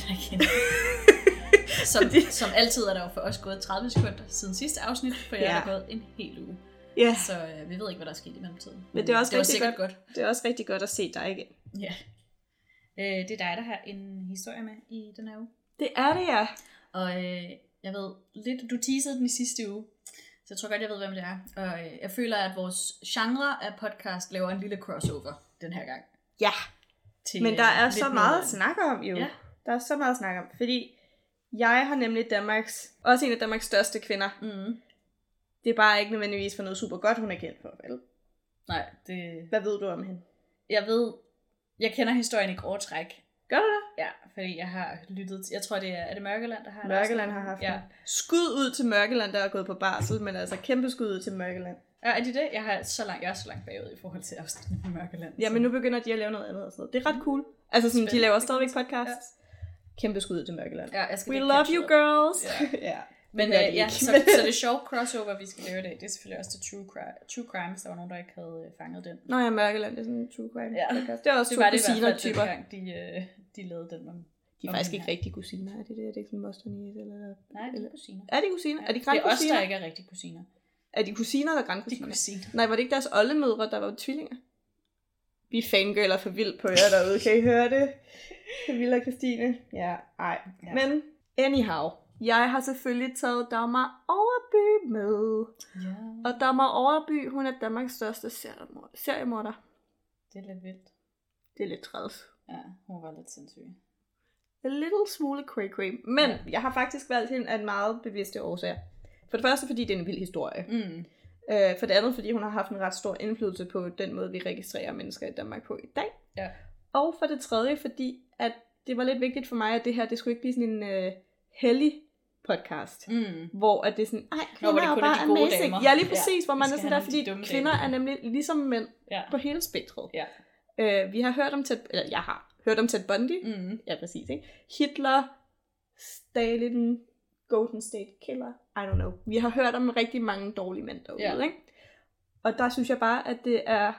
det senere igen. som, som altid er der jo for os gået 30 sekunder siden sidste afsnit, for jeg Ja. er gået en hel uge. Ja, Så øh, vi ved ikke, hvad der er sket i mellemtiden. Men det er også det rigtig sikkert godt. det er også rigtig godt at se dig igen. Ja. Øh, det er dig, der har en historie med i den her uge. Det er det, ja. Og øh, jeg ved lidt, du teasede den i sidste uge, så jeg tror godt, jeg ved, hvem det er. Og øh, jeg føler, at vores genre af podcast laver en lille crossover den her gang. Ja, Til, men der er øh, så meget at snakke om jo. Ja. Der er så meget at snakke om, fordi jeg har nemlig Danmarks, også en af Danmarks største kvinder. Mm. Det er bare ikke nødvendigvis for noget super godt, hun er kendt for, vel? Nej, det... Hvad ved du om hende? Jeg ved... Jeg kender historien i grove træk. Gør du det? Ja, fordi jeg har lyttet... til- Jeg tror, det er... Er det Mørkeland, der har Mørkeland har haft Ja. ja. Skud ud til Mørkeland, der er gået på barsel, men altså kæmpe skud ud til Mørkeland. ja. Er det det? Jeg, har så langt, jeg er så langt bagud i forhold til afsnittet med Mørkeland. Ja, men nu begynder de at lave noget andet og sådan noget. Det er ret cool. Altså sådan, de Spændende. laver Det stadigvæk man podcasts. Kæmpe skud ud til Mørkeland. Ja, jeg skal We love you girls. Ja. ja. Men Det gør øh, de ja, så, så det sjove crossover, vi skal lave i dag, det er selvfølgelig også til True, Crime, True Crime, hvis der var nogen, der ikke havde øh, fanget den. Nå ja, Mørkeland, det er sådan en true crime Ja. podcast. Det er også Det to var det i hvert kusiner fald dengang, de, øh, de lavede den. Om, De er om faktisk ikke rigtig kusiner, er det det? Er det ikke sådan Mosternese eller... Nej, de er kusiner. Er de kusiner? Er de det er os, der ikke er rigtig kusiner. Er de kusiner eller De er grandkusiner? kusiner. Nej, var det ikke deres oldemødre, der var tvillinger? Vi fangirler for vildt på jer derude. Kan I høre det? Camilla og Christine. Ja, ej. Ja. Men anyhow. Jeg har selvfølgelig taget Dagmar Overby med. Ja, Og Dagmar Overby, hun er Danmarks største seriemorder. seriemorder. det er lidt vildt. Det er lidt træls. Ja, hun var lidt sindssyg. A little smule cray cray. Men Ja. jeg har faktisk valgt hende af en meget bevidste årsag. For det første, fordi det er en vild historie. Mm. Øh, for det andet, fordi hun har haft en ret stor indflydelse på den måde, vi registrerer mennesker i Danmark på i dag. Ja. Og for det tredje, fordi at det var lidt vigtigt for mig, at det her, det skulle ikke blive sådan en øh, hellig podcast. Mm. Hvor at det er sådan, ej, Nå, kvinder det er er bare gode amazing. damer. Ja, lige præcis, ja, hvor man er sådan der, fordi de kvinder damer. er nemlig ligesom mænd Ja. på hele spektret. Ja. Øh, vi har hørt om Ted, eller jeg har hørt om Ted Bundy. Mm. Ja, præcis, ikke? Hitler, Stalin, Golden State Killer, I don't know. Vi har hørt om rigtig mange dårlige mænd derude, Ja. ikke? Og der synes jeg bare, at det er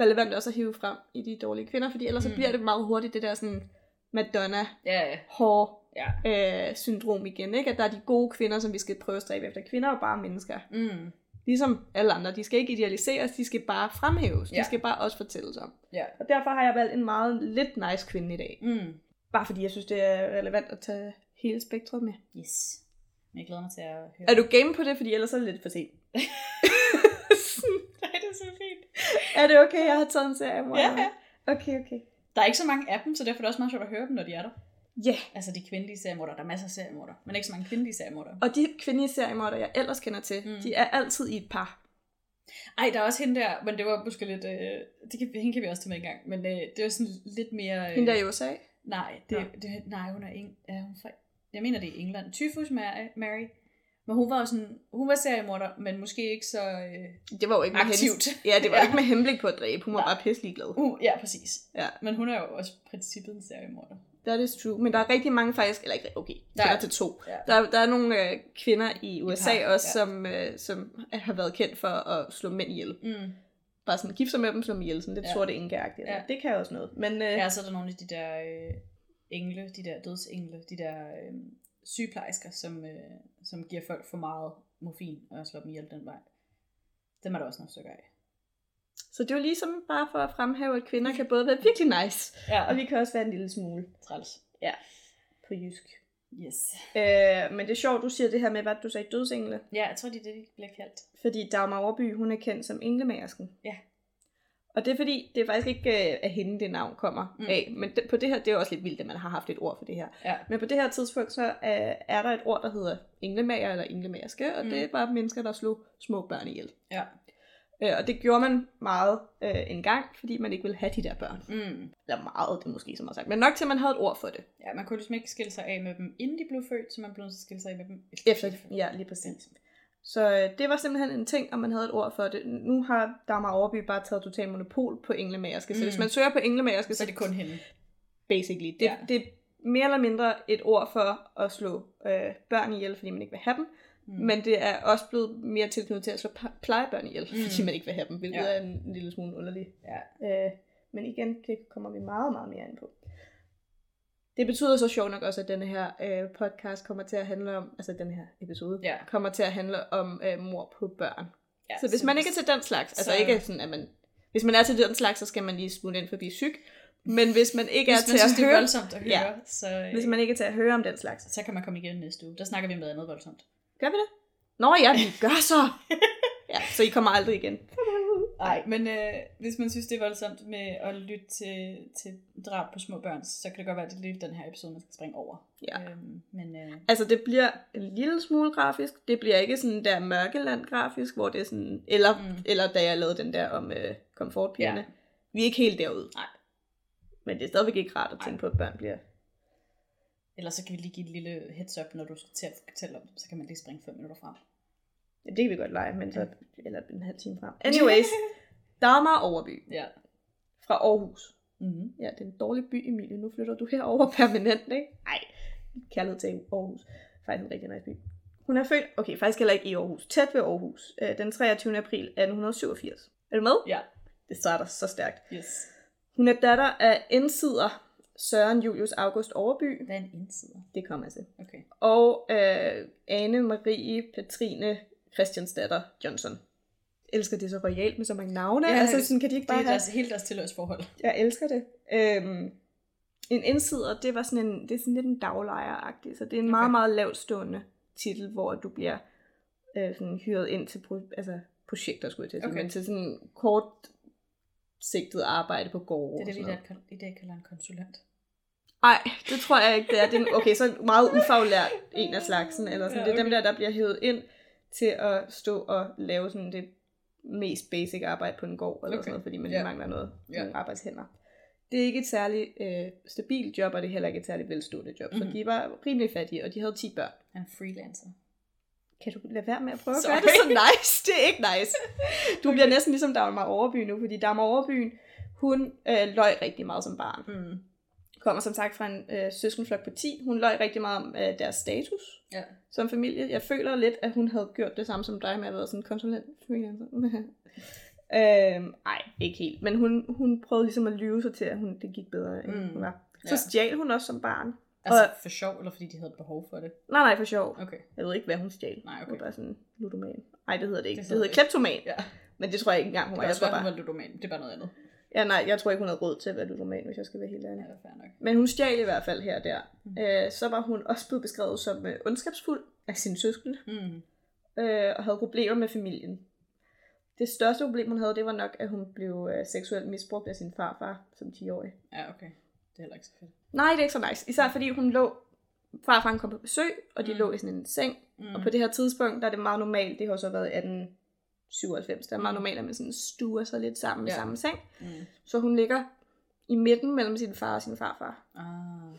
relevant også at hive frem i de dårlige kvinder, fordi ellers mm. Så bliver det meget hurtigt det der sådan Madonna, ja. hår, Ja. øh, syndrom igen, ikke? At der er de gode kvinder, som vi skal prøve at stræbe efter. Kvinder er bare mennesker. Mm. Ligesom alle andre. De skal ikke idealiseres, de skal bare fremhæves. Ja. De skal bare også fortælles om. Ja. Og derfor har jeg valgt en meget lidt nice kvinde i dag. Mm. Bare fordi jeg synes, det er relevant at tage hele spektret med. Yes. Men jeg glæder mig til at høre. Er du game på det? Fordi ellers er det lidt for sent. Nej, det er så fint. er det okay, jeg har taget en serie? Maja? Ja, ja. Okay, okay. Der er ikke så mange af dem, så derfor er det også meget sjovt at høre dem, når de er der. Ja, yeah. Altså de kvindelige seriemorder. Der er masser af seriemorder, men ikke så mange kvindelige seriemorder. og de kvindelige seriemorder, jeg ellers kender til, Mm. de er altid i et par. Ej, der er også hende der, men det var måske lidt... Øh, det kan, hende kan vi også tage med en gang, men øh, det var sådan lidt mere... Øh, Hende der i USA. Nej, det, det, nej, hun er, eng, er hun fra, jeg mener det er England. Tyfus Mary, Mary. Men hun var jo sådan, hun var seriemorder, men måske ikke så... Øh, Det var jo ikke med Aktivt. Hendes, ja, det var Ja. ikke med henblik på at dræbe. Hun var Nej. bare pisselig glad. uh, ja, præcis. Ja. Men hun er jo også princippet en seriemorder. That is true. Men der er rigtig mange faktisk, eller ikke, okay, Der er- til to. Ja. Der, der er nogle øh, kvinder i USA par, også, ja. som, øh, som har været kendt for at slå mænd ihjel. Mm. Bare sådan, gifte sig med dem, slå dem ihjel, sådan lidt Ja. sorte enkeagtigt. Ja. Det kan også noget. Men øh, Ja, så er der nogle af de der øh, engle, de der dødsengle, de der øh, sygeplejersker, som, øh, som giver folk for meget morfin og slår dem ihjel den vej. Dem er der også nogle stykker af. Så det er jo ligesom bare for at fremhæve, at kvinder kan både være virkelig nice, Ja, og vi kan også være en lille smule træls. på jysk. Yes. Øh, men det er sjovt, du siger det her med, hvad du sagde, dødsengle. Ja, jeg tror, det er det, de bliver kaldt. Fordi Dagmar Overby, hun er kendt som englemagersken. Ja. Og det er fordi, det er faktisk ikke øh, af hende, det navn kommer Mm. af. Men det, på det her, det er også lidt vildt, at man har haft et ord for det her. Ja. Men på det her tidspunkt, så øh, er der et ord, der hedder englemager eller englemagerske, og Mm. det var mennesker, der slog små børn ihjel. Ja. Øh, og det gjorde man meget øh, en gang, fordi man ikke ville have de der børn. Mm. Eller meget, det er måske som har sagt. Men nok til, at man havde et ord for det. Ja, man kunne ligesom ikke skille sig af med dem, inden de blev født, så man blev nødt til at skille sig af med dem Efter, født. ja, lige præcis. Så øh, det var simpelthen en ting, og man havde et ord for det. Nu har Dagmar Overby bare taget total monopol på englemagerske. Så Mm. hvis man søger på englemagerske, Så er det kun hende. basically. Det, Ja. det er mere eller mindre et ord for at slå øh, børn ihjel, fordi man ikke vil have dem. Mm. Mm. Men det er også blevet mere tilknyttet til at slå plejebørn ihjel, Mm. mm. fordi man ikke vil have dem, hvilket Ja. er en, en lille smule underligt. Ja. Øh, men igen, det kommer vi meget, meget mere ind på. Det betyder så sjovt nok også, at denne her øh, podcast kommer til at handle om, altså den her episode, Ja. kommer til at handle om øh, mor på børn. Ja, Så hvis man ikke er til den slags, altså så- ikke sådan, at man, hvis man er til den slags, så skal man lige smutte ind forbi syg. Men hvis man ikke er hvis til man synes, at det er høre, voldsomt at høre, Ja. så, øh, hvis man ikke er til at høre om den slags, så kan man komme igen næste uge. Der snakker vi om noget andet voldsomt. gør vi det? Nå ja, vi gør så! Ja, så I kommer aldrig igen. Nej, men øh, hvis man synes, det er voldsomt med at lytte til, til drab på små børn, så kan det godt være, at det lidt den her episode, man skal springe over. Ja. Øhm, men øh, Altså, det bliver en lille smule grafisk. Det bliver ikke sådan der mørkeland grafisk, hvor det er sådan... Eller, mm. eller da jeg lavede den der om øh, komfortpigerne. Ja. Vi er ikke helt derude. Nej. Men det er stadigvæk ikke rart at tænke Nej. på, at børn bliver... ellers så kan vi lige give et lille heads up, når du skal til at fortælle om det, så kan man lige springe 5 minutter frem. Ja, det kan vi godt lege, men så... Eller en halv time frem. Anyways, Dagmar Overby ja. fra Aarhus. Mm-hmm. Ja, det er en dårlig by, Emilie. Nu flytter du herover permanent, ikke? Nej, kærlighed til Aarhus. Faktisk en rigtig nice by. Hun er født, okay, faktisk heller ikke i Aarhus, tæt ved Aarhus, øh, den 23. april 1887. Er du med? Ja. Det starter så stærkt. Yes. Hun er datter af indsider Søren Julius August Overby. Hvad er en indside? Det kommer til. Okay. Og øh, Anne Marie Petrine Christiansdatter Johnson. Jeg elsker det så royalt med så mange navne. Ja, altså, sådan kan de ikke Det bare er have... deres, hele deres tilhørsforhold. Jeg elsker det. Øhm, en indsider, det var sådan en, det er sådan lidt en daglejer så det er en meget, Okay. meget lavstående titel, hvor du bliver øh, sådan hyret ind til pro, altså, projekter, skulle jeg til at sige, Okay. men til sådan kort sigtet arbejde på gårde. Det er det, vi der, i dag kalder en konsulent. Ej, det tror jeg ikke, det er. Det er en, okay, så en meget ufaglært en af slagsen, eller sådan. Ja, Ja, Det er dem okay. der, der bliver hævet ind til at stå og lave sådan det mest basic arbejde på en gård, eller Okay. sådan noget, fordi man yeah. mangler noget, nogle arbejdshænder. Det er ikke et særligt øh, stabilt job, og det er heller ikke et særligt velstående job. Mm-hmm. Mhm. Så de var rimelig fattige, og de havde 10 børn. Han er freelancer. Kan du lade være med at prøve at Sorry. gøre det så nice? Det er ikke nice. Du bliver næsten ligesom Dagmar Overby nu, fordi Dagmar Overby, hun øh, løg rigtig meget som barn Mm. Kommer som sagt fra en øh, søskenflok på 10. Hun løj rigtig meget om øh, deres status Ja. som familie. Jeg føler lidt, at hun havde gjort det samme som dig med at være sådan en konsulent freelancer. øhm, ej, ikke helt. Men hun, hun prøvede ligesom at lyve sig til, at hun, det gik bedre, end Mm. hun var. Så Ja. stjal hun også som barn. Altså Og- for sjov, eller fordi de havde behov for det? Nej, nej, for sjov. Okay. Jeg ved ikke, hvad hun stjal. Nej, Hun okay. var bare sådan ludoman. Nej, det hedder det ikke. Det Det, hedder kleptoman. Ja. Men det tror jeg ikke engang, hun var. Jeg tror være, hun bare... var ludoman. Det er bare noget andet. Ja, nej, jeg tror ikke, hun havde råd til at være ludoman, hvis jeg skal være helt Ja, ærlig. det er nok. Men hun stjal i hvert fald her og der. Mm. Øh, så var hun også blevet beskrevet som øh, ondskabsfuld af sine søskende. Mm. øh, og havde problemer med familien. Det største problem, hun havde, det var nok, at hun blev øh, seksuelt misbrugt af sin farfar som 10-årig. Ja, okay. Det er heller ikke så fedt. Nej, det er ikke så nice. Især fordi hun lå, farfaren kom på besøg, og de Mm. lå i sådan en seng. Mm. Og på det her tidspunkt, der er det meget normalt, det har så været 1897, der er meget Mm. normalt, at man sådan stuer sig lidt sammen ja. I samme seng. Mm. Så hun ligger i midten mellem sin far og sin farfar. Ah.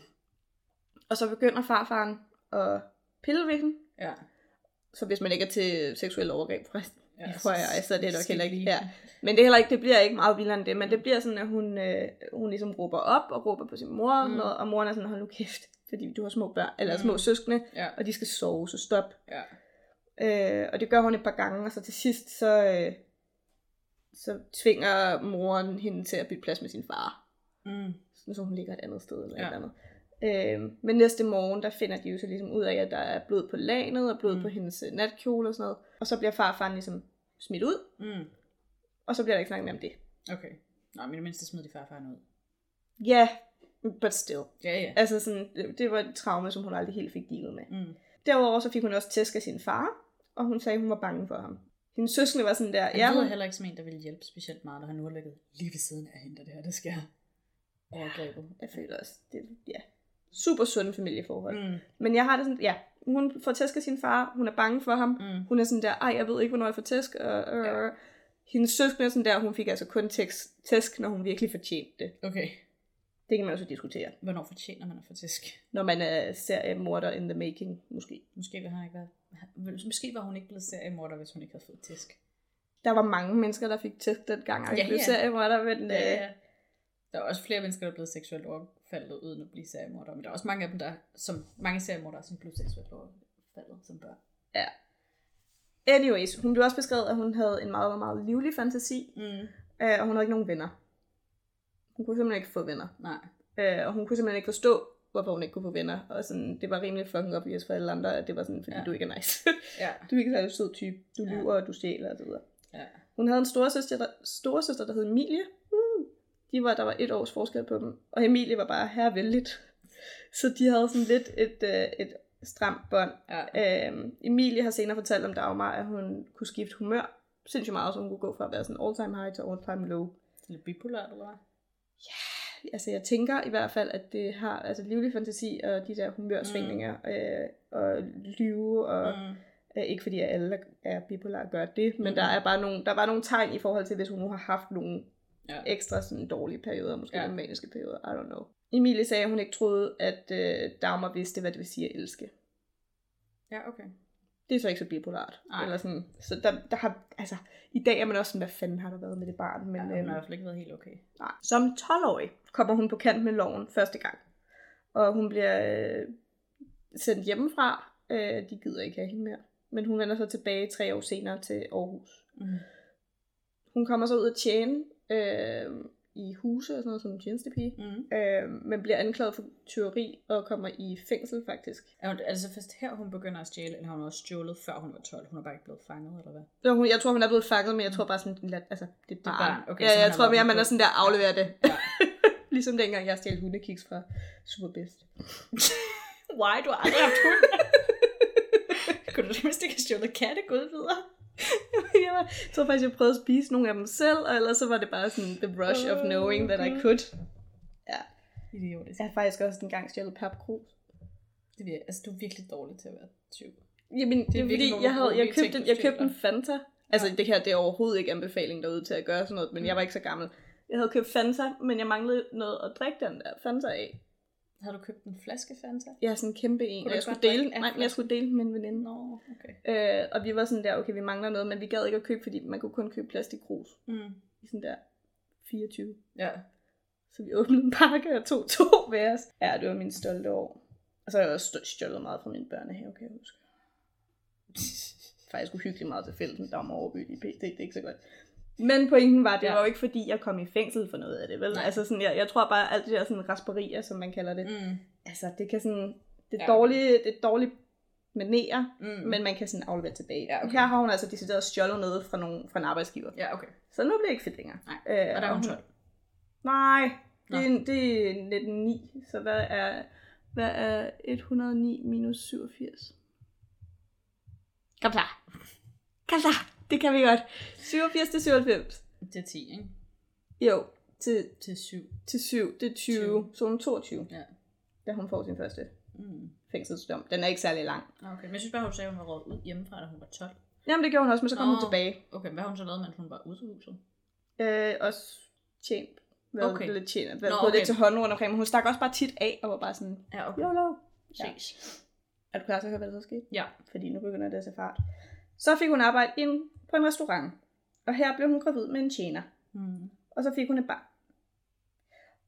Og så begynder farfaren at pille ved hende. Ja. Så hvis man ikke er til seksuel overgreb, forresten. ja tror jeg, så er det nok skal heller ikke. Ja. Men det, er heller ikke, det bliver ikke meget vildere end det, men det bliver sådan, at hun, øh, hun ligesom råber op og råber på sin mor, og, Mm. mm. noget, og moren er sådan, hold nu kæft, fordi du har små børn, eller Mm. små søskende, Ja. og de skal sove, så stop. Ja. Øh, og det gør hun et par gange, og så til sidst, så, øh, så tvinger moren hende til at bytte plads med sin far, Mm. så hun ligger et andet sted eller Ja. et andet. Øh, men næste morgen, der finder de jo så ligesom ud af, at der er blod på lanet, og blod Mm. på hendes øh, natkjole og sådan noget. Og så bliver farfaren ligesom smidt ud, Mm. og så bliver der ikke snakket mere om det. Okay. Nå, men i det mindste smed de farfaren ud. Ja, yeah, but still. Ja, ja. Altså sådan, det, det var et traume, som hun aldrig helt fik dealet med. Mm. Derudover så fik hun også tæsk af sin far, og hun sagde, at hun var bange for ham. Hendes søskende var sådan der, Han ja, lyder heller ikke som en, der ville hjælpe specielt meget, når han nu har ligget lige ved siden af hende, da det her, det sker. Overgrebet. jeg føler også, det ja, super sunde familieforhold. Mm. Men jeg har det sådan, ja, hun får tæsk af sin far, hun er bange for ham, Mm. hun er sådan der, ej, jeg ved ikke, hvornår jeg får tæsk, og, øh, Ja. ja. Hendes søskende er sådan der, hun fik altså kun tæsk, tæsk, når hun virkelig fortjente det. Okay. Det kan man også diskutere. Hvornår fortjener man at få tæsk? Når man er seriemorder in the making, måske. Måske ville han ikke være... Måske var hun ikke blevet seriemorder, hvis hun ikke havde fået tæsk. Der var mange mennesker, der fik tæsk dengang, og Ja, ja, blev ja. seriemorder, men Ja, øh, ja. Der er også flere mennesker, der er blevet seksuelt overfaldet, uden at blive seriemorder. Men der er også mange af dem, der, som mange seriemordere, som blev seksuelt overfaldet som børn. anyways, hun blev også beskrevet, at hun havde en meget, meget livlig fantasi, Mm. øh, og hun havde ikke nogen venner. Hun kunne simpelthen ikke få venner. Nej. Øh, og hun kunne simpelthen ikke forstå, hvorfor hun ikke kunne få venner. Og sådan, det var rimelig fucking obvious for alle andre, at det var sådan, fordi Ja. ja. du ikke er nice. Ja. du er ikke særlig sød type. Du Ja. lyver, og du stjæler videre. Ja. Hun havde en storesøster, der, storesøster, der hed Emilie. Uh, de var, der var et års forskel på dem. Og Emilie var bare hervældigt. Så de havde sådan lidt et, øh, et stramt bånd. Ja. Øhm, Emilie har senere fortalt om Dagmar, at hun kunne skifte humør sindssygt meget, så hun kunne gå fra at være sådan all-time high til all-time low. Lidt bipolart, eller hvad? Altså jeg tænker i hvert fald, at det har altså livlig fantasi og de der humørsvingninger mm. øh, og lyve og Mm. øh, ikke fordi at alle der er bipolar gør det, men Mm. der er bare nogle der var nogle tegn i forhold til hvis hun nu har haft nogle Ja. ekstra sådan dårlige perioder, måske ja. maniske perioder, I don't know. Emilie sagde, at hun ikke troede, at øh, Dagmar vidste, hvad det vil sige at elske. Ja, okay. Det er så ikke så bipolart. Nej. Eller sådan, så der, der har, altså, i dag er man også sådan, hvad fanden har der været med det barn? Men, ja, hun øhm, har i hvert fald ikke været helt okay. Nej. Som 12-årig kommer hun på kant med loven første gang. Og hun bliver øh, sendt hjemmefra. Øh, de gider ikke have hende mere. Men hun vender så tilbage tre år senere til Aarhus. Mm. Hun kommer så ud at tjene øh, i huse og sådan noget som tjenestepige. Mm. Øh, men bliver anklaget for tyveri og kommer i fængsel faktisk. Er hun, altså først her, hun begynder at stjæle, eller har hun også stjålet, før hun var 12? Hun er bare ikke blevet fanget, eller hvad? Så hun, jeg tror, hun er blevet fanget, men jeg tror bare sådan, at altså, det er et barn. barn. Okay, ja, jeg tror mere, man er sådan der, afleverer det. Ja. ligesom dengang, jeg stjal hundekiks fra Superbest. Why? Du har aldrig haft hund. Kunne du mindst ikke have stjålet kattegodbidder? Jeg, var, jeg tror faktisk, jeg prøvede at spise nogle af dem selv, og ellers så var det bare sådan the rush of knowing that I could. Idiotisk. Jeg har faktisk også en gang stjålet papkrus. Det er, altså, du er virkelig dårlig til at være tyv. Jamen, det, er er fordi, jeg, havde, jeg, købte, en, jeg købte en. Fanta. Altså, det her det er overhovedet ikke anbefaling derude til at gøre sådan noget, men Mm. jeg var ikke så gammel. Jeg havde købt Fanta, men jeg manglede noget at drikke den der Fanta af. Har du købt en flaske Fanta? Er sådan en kæmpe en, Kunne jeg skulle, dele, nej, jeg skulle dele med en veninde. Nå, okay. Øh, og vi var sådan der, okay, vi mangler noget, men vi gad ikke at købe, fordi man kunne kun købe plastikkrus Mm. i sådan der 24. Ja. Så vi åbnede en pakke og tog to hver os. Ja, det var min stolte år. Og så har jeg også stjålet meget fra min børnehave, kan jeg huske. Faktisk uhyggeligt meget til felten, der var overbyt i PT, det er ikke så godt. Men pointen var, det Ja. var jo ikke fordi, jeg kom i fængsel for noget af det, vel? Nej. Altså sådan, jeg, jeg tror bare, alt det der sådan rasperier, som man kalder det, mm. Altså det kan sådan, det er Ja. dårlige, det er dårlige manerer, Mm. mm. men man kan sådan aflevere tilbage. Ja, okay. Her har hun altså decideret stjålet noget fra, nogen, fra en arbejdsgiver. Ja, okay. Så nu bliver det ikke fedt længere. Nej. Øh, Og der er hun 12. Nej, det er, Nå. det er 1909, så hvad er, hvad er 109 minus 87? Kom så. Kom så. Det kan vi godt. 87 til 97. Det er 10, ikke? Jo, til, Til 7. til 7, det er 20. 20. Så hun er 22, Ja. da hun får sin første Mm. fængselsdom. Den er ikke særlig lang. Okay, men jeg synes bare, hun sagde, at hun var råd ud hjemmefra, da hun var 12. Jamen det gjorde hun også, men så kom hun Nå. tilbage. Okay, hvad har hun så lavet, mens hun var ude af huset? Øh, også tjent. Været Okay. lidt tjent. Været Nå, okay. lidt til hånden rundt omkring, men hun stak også bare tit af og var bare sådan, Ja, okay. YOLO. Ja. Ses. Er du klar til at høre, hvad der så skete? Ja. fordi nu begynder det at tage fart. Så fik hun arbejde ind på en restaurant, og her blev hun gravid med en tjener, Mm. og så fik hun et barn.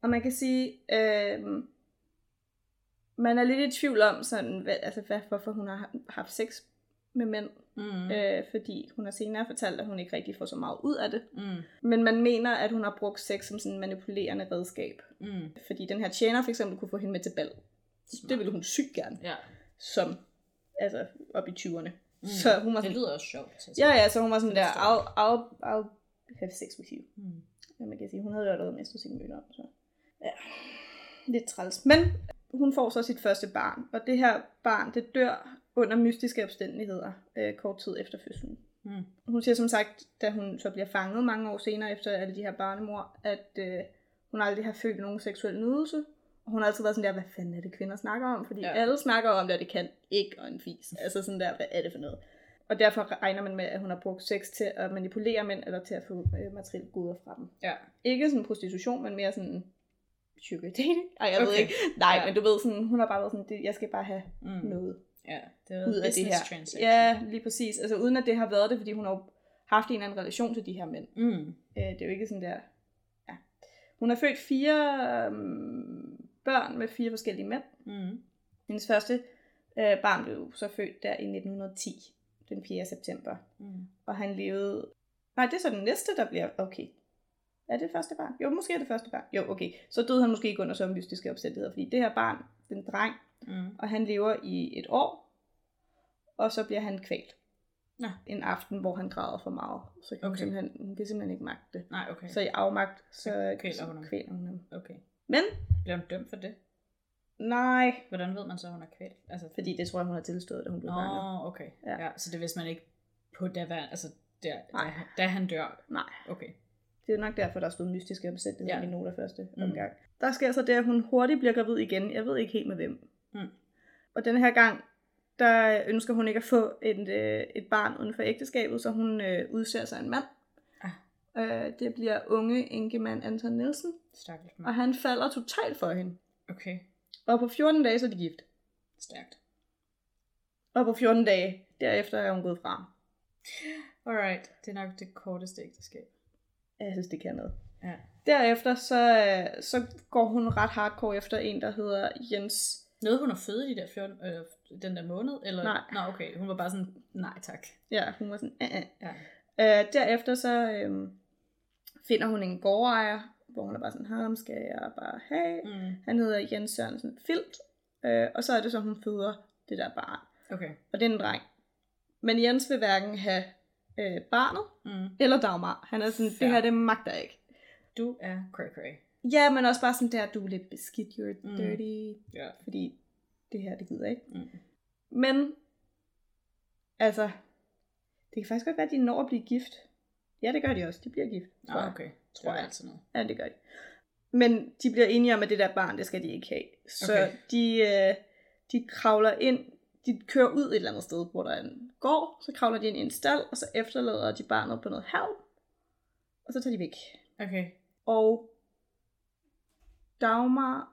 Og man kan sige, øh, man er lidt i tvivl om, sådan, hvad, altså, hvad, hvorfor hun har haft sex med mænd, Mm. øh, fordi hun har senere fortalt, at hun ikke rigtig får så meget ud af det. Mm. Men man mener, at hun har brugt sex som sådan en manipulerende redskab, Mm. fordi den her tjener for eksempel kunne få hende med til bal. Det ville hun sygt gerne, Ja. som altså op i 20'erne. Mm. Så hun var Det sådan, lyder også sjovt. Ja, ja, så hun var sådan Det der, I'll, I'll, I'll have sex with you. Mm. Ja, man kan sige, hun havde jo allerede mistet sin møder. Så. Ja, lidt træls. Men hun får så sit første barn, og det her barn, det dør under mystiske omstændigheder øh, kort tid efter fødslen. Mm. Hun siger som sagt, da hun så bliver fanget mange år senere efter alle de her barnemor, at øh, hun aldrig har følt nogen seksuel nydelse. Hun har altid været sådan der, hvad fanden er det kvinder snakker om? Fordi Ja. alle snakker om det, og det kan ikke og en fis. Altså sådan der, hvad er det for noget? Og derfor regner man med, at hun har brugt sex til at manipulere mænd, eller til at få øh, materielle goder fra dem. Ja. Ikke sådan prostitution, men mere sådan sugar dating. Ej, jeg okay. ved ikke. Nej, Ja. men du ved sådan, hun har bare været sådan, det, jeg skal bare have Mm. noget Ja, det er ud af det her. transaction. Ja, lige præcis. Altså uden at det har været det, fordi hun har haft en eller anden relation til de her mænd. Mm. Øh, det er jo ikke sådan der... Ja. Hun har født fire øhm, børn med fire forskellige mænd. Mm. Hendes første øh, barn blev så født der i 1910, den 4. september. Mm. Og han levede... Nej, det er så den næste, der bliver... Okay. Er det første barn? Jo, måske er det første barn. Jo, okay. Så døde han måske ikke under så mystiske omstændigheder, fordi det her barn, den dreng, Mm. og han lever i et år, og så bliver han kvalt. Nå. En aften, hvor han græder for meget. Så kan okay. hun, simpelthen, hun kan simpelthen ikke magte det. Nej, okay. Så i afmagt, så, Så kvæler hun ham. kvæler hun ham. Okay. Men, Bliver hun dømt for det? nej, Hvordan ved man så, at hun er kvalt? Altså, fordi det tror jeg, hun har tilstået, da hun blev fanget. Nå, okay. Ja. Ja. Så det vidste man ikke på daværende, altså der, Nej. da, han- da han dør. Nej. Okay. Det er nok derfor, der stod mystiske omstændigheder ja. Ja. i noter første Mm. omgang. Der sker så det, at hun hurtigt bliver gravid igen. Jeg ved ikke helt med hvem. Mm. Og den her gang, der ønsker hun ikke at få et, øh, et barn uden for ægteskabet, så hun øh, udser sig en mand. Øh, det bliver unge enkemand Anton Nielsen, Stakkels og mand. han falder totalt for hende. Okay. Og på 14 dage så er de gift. Stærkt. Og på 14 dage, derefter er hun gået fra. ham. Alright. Det er nok det korteste ægteskab. Jeg synes, det kan noget. Ja. Derefter så, øh, så går hun ret hardcore efter en, der hedder Jens Nåede hun at føde de der 14, øh, den der måned? Eller? Nej. Nå, okay. Hun var bare sådan, nej tak. Ja, hun var sådan, eh. Ja. Øh, derefter så øh, finder hun en gårdejer, hvor hun er bare sådan, ham skal jeg bare have. Mm. Han hedder Jens Sørensen Filt, øh, og så er det så, hun føder det der barn. Okay. Og det er en dreng. Men Jens vil hverken have øh, barnet Mm. eller Dagmar. Han er sådan, det her, det magter jeg ikke. Du er cray cray. Ja, men også bare sådan der, du er lidt beskidt, you're Mm. dirty. Ja. Fordi det her, det gider jeg ikke. Mm. Men, altså, det kan faktisk godt være, at de når at blive gift. Ja, det gør de også. De bliver gift. tror jeg. Ah, okay. Det Tror var jeg. altid noget. Ja, det gør de. Men de bliver enige om, at det der barn, det skal de ikke have. Så Okay. de, øh, de kravler ind, de kører ud et eller andet sted, hvor der er en gård, så kravler de ind i en stald, og så efterlader de barnet på noget halm, og så tager de væk. Okay. Og Dagmar,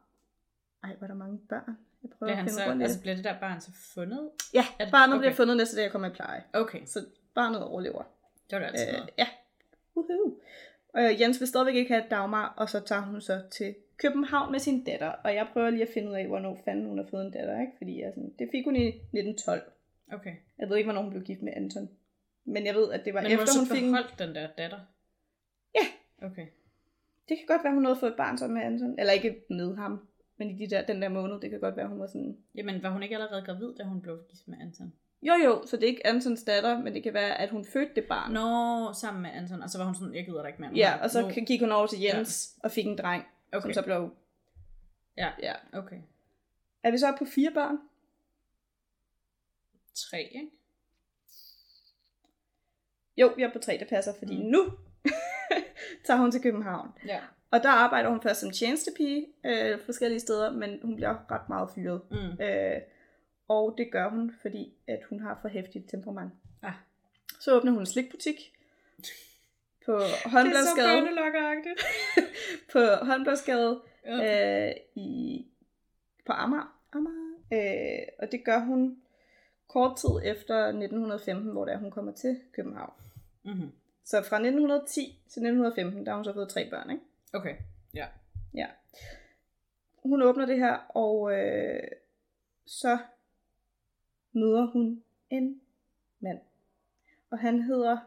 ej, er der mange børn. Jeg prøver Bliver, at han finde så, rundt altså det. bliver det der barn så fundet? Ja, er det- barnet okay. bliver fundet næste dag, jeg kommer i pleje. Okay. Så barnet overlever. Det var det altid Øh, noget. ja. Uhuh. Øh, Jens vil stadigvæk ikke have Dagmar, og så tager hun så til København med sin datter. Og jeg prøver lige at finde ud af, hvornår fanden hun har fået en datter, ikke? Fordi jeg sådan, det fik hun i 1912. Okay. Jeg ved ikke, hvornår hun blev gift med Anton. Men jeg ved, at det var Men hun efter, hun fik en... beholdt den der datter? Ja. Okay. Det kan godt være, hun nåede at få et barn sammen med Anton. Eller ikke med ham, men i de der, den der måned. Det kan godt være, hun var sådan... Jamen, var hun ikke allerede gravid, da hun blev gift med Anton? Jo jo, så det er ikke Antons datter, men det kan være, at hun fødte det barn. Nå, sammen med Anton, og så var hun sådan, jeg gider da ikke mere. Ja, og så Nu- gik hun over til Jens ja. og fik en dreng, okay. som så blev... Ja. ja. okay. Er vi så oppe på fire børn? Tre, ikke? Jo, vi er på tre, det passer, fordi. Mm. nu tager hun til København. Ja. Og der arbejder hun først som tjenestepige øh, forskellige steder, men hun bliver ret meget fyret. Mm. Øh, og det gør hun, fordi at hun har for hæftigt temperament. Ah. Så åbner hun en slikbutik på Det er så Holmbladsgade, på Holmbladsgade Ja. øh, i, på Amager. Amager. Øh, og det gør hun kort tid efter 1915, hvor det er, hun kommer til København. Mm-hmm. Så fra 1910 til 1915, der har hun så fået tre børn, ikke? Okay, ja. Ja. Hun åbner det her, og øh, så møder hun en mand. Og han hedder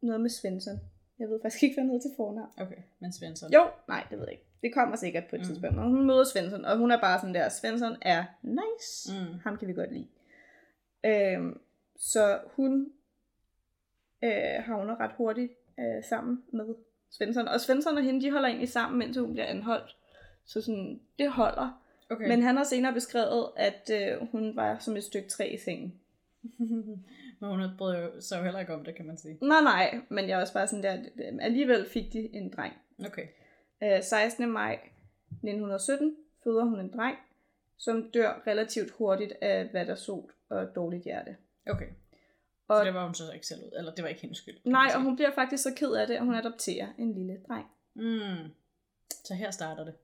noget med Svensson. Jeg ved faktisk ikke, hvad han hedder til fornavn. Okay, men Svensson. Jo, nej, det ved jeg ikke. Det kommer sikkert på et Mm. tidspunkt. Og hun møder Svensson, og hun er bare sådan der, Svensson er nice. Mm. Ham kan vi godt lide. Øhm, så hun øh, havner ret hurtigt øh, sammen med Svensson. Og Svensson og hende, de holder egentlig sammen, mens hun bliver anholdt. Så sådan, det holder. Okay. Men han har senere beskrevet, at øh, hun var som et stykke træ i sengen. men hun brød jo så heller ikke om det, kan man sige. Nej, nej, men jeg er også bare sådan der, alligevel fik de en dreng. Okay. Øh, 16. maj 1917 føder hun en dreng, som dør relativt hurtigt af vattersot og dårligt hjerte. Okay. Og, Så det var hun så ikke selv ud, eller det var ikke hendes skyld. nej, og hun bliver faktisk så ked af det, at hun adopterer en lille dreng. Mm. Så her starter det.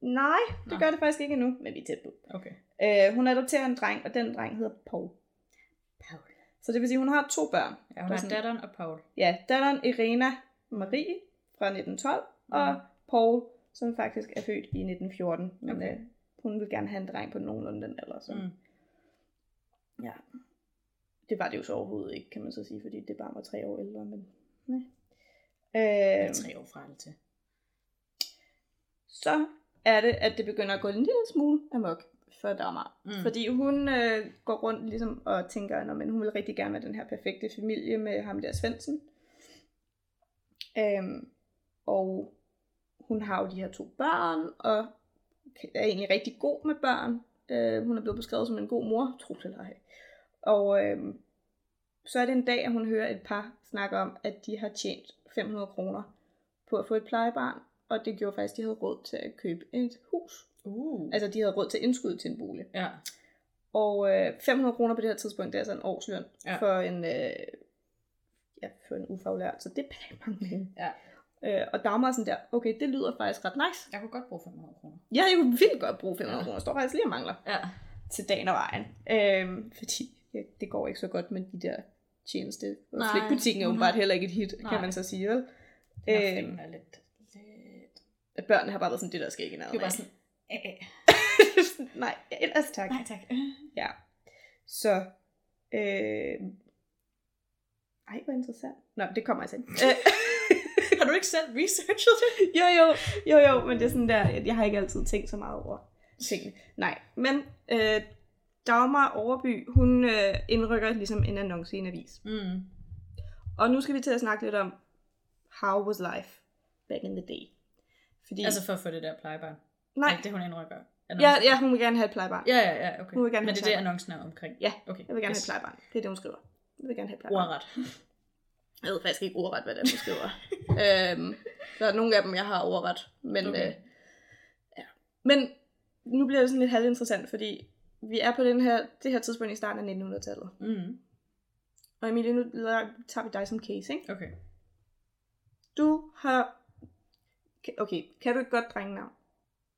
Nej, det Nå. gør det faktisk ikke endnu, men vi er tæt på. Okay. Øh, hun adopterer en dreng, og den dreng hedder Paul. Paul. Så det vil sige, at hun har to børn. Ja, hun har sådan- datteren og Paul. Ja, datteren Irena Marie fra 1912, mm. og. Paul, som faktisk er født i 1914. Men Okay. øh, hun vil gerne have en dreng på nogenlunde den alder. Så. Mm. Ja. Det var det jo så overhovedet ikke, kan man så sige, fordi det bare var tre år ældre. Men, nej. Øh, tre år fra til. så er det, at det begynder at gå en lille smule amok for Dagmar. Mm. Fordi hun øh, går rundt ligesom og tænker, at hun vil rigtig gerne være den her perfekte familie med ham der Svendsen. Øhm, og hun har jo de her to børn, og er egentlig rigtig god med børn. Øh, hun er blevet beskrevet som en god mor, tro det eller ej. Og øh, så er det en dag, at hun hører et par snakke om, at de har tjent 500 kroner på at få et plejebarn. Og det gjorde faktisk, at de havde råd til at købe et hus. Uh. Altså, de havde råd til indskud til en bolig. ja. Og øh, 500 kroner på det her tidspunkt, det er altså en årsløn Ja. for en, øh, ja, for en ufaglært. Så det er pænt mange penge. Ja. Øh, og Dagmar er sådan der, okay, det lyder faktisk ret nice. Jeg kunne godt bruge 500 kroner. Ja, jeg kunne vildt godt bruge 500 Ja. kroner. Står faktisk lige og mangler Ja. til dagen og vejen. Øhm, fordi ja, det går ikke så godt med de der tjeneste. Og flikbutikken er Mhm. åbenbart heller ikke et hit, Nej. kan man så sige. Vel? Øh, er lidt, lidt... børnene har bare været sådan, det der skal ikke Det er noget. bare sådan... Nej, ellers tak. Nej, tak. Ja. Så, øh... Ej, hvor interessant. Nå, det kommer jeg. Øh, Har du ikke selv researchet det? jo, jo, jo, jo, men det er sådan der, at jeg har ikke altid tænkt så meget over tingene. Nej, men øh, Dagmar Overby, hun øh, indrykker ligesom en annonce i en avis. Mm. Og nu skal vi til at snakke lidt om, how was life back in the day? Fordi, Altså for at få det der plejebarn. nej, Er det, hun indrykker? ja, ja, hun vil gerne have et plejebarn. Ja, ja, ja, okay. Hun vil gerne Men det er det, annoncen er omkring? Ja, okay. Jeg vil gerne yes. have et plejebarn. Det er det, hun skriver. Jeg vil gerne have et plejebarn. Ordret. Jeg ved faktisk ikke ordret, hvad det er, hun skriver. øhm, der er nogle af dem, jeg har ordret. Men, Okay. øh, ja. men nu bliver det sådan lidt halvinteressant, fordi vi er på den her, det her tidspunkt i starten af 1900-tallet. Mm. Og Emilie, nu tager vi dig som case, ikke? Okay. Du har... Okay, kan du et godt drengenavn?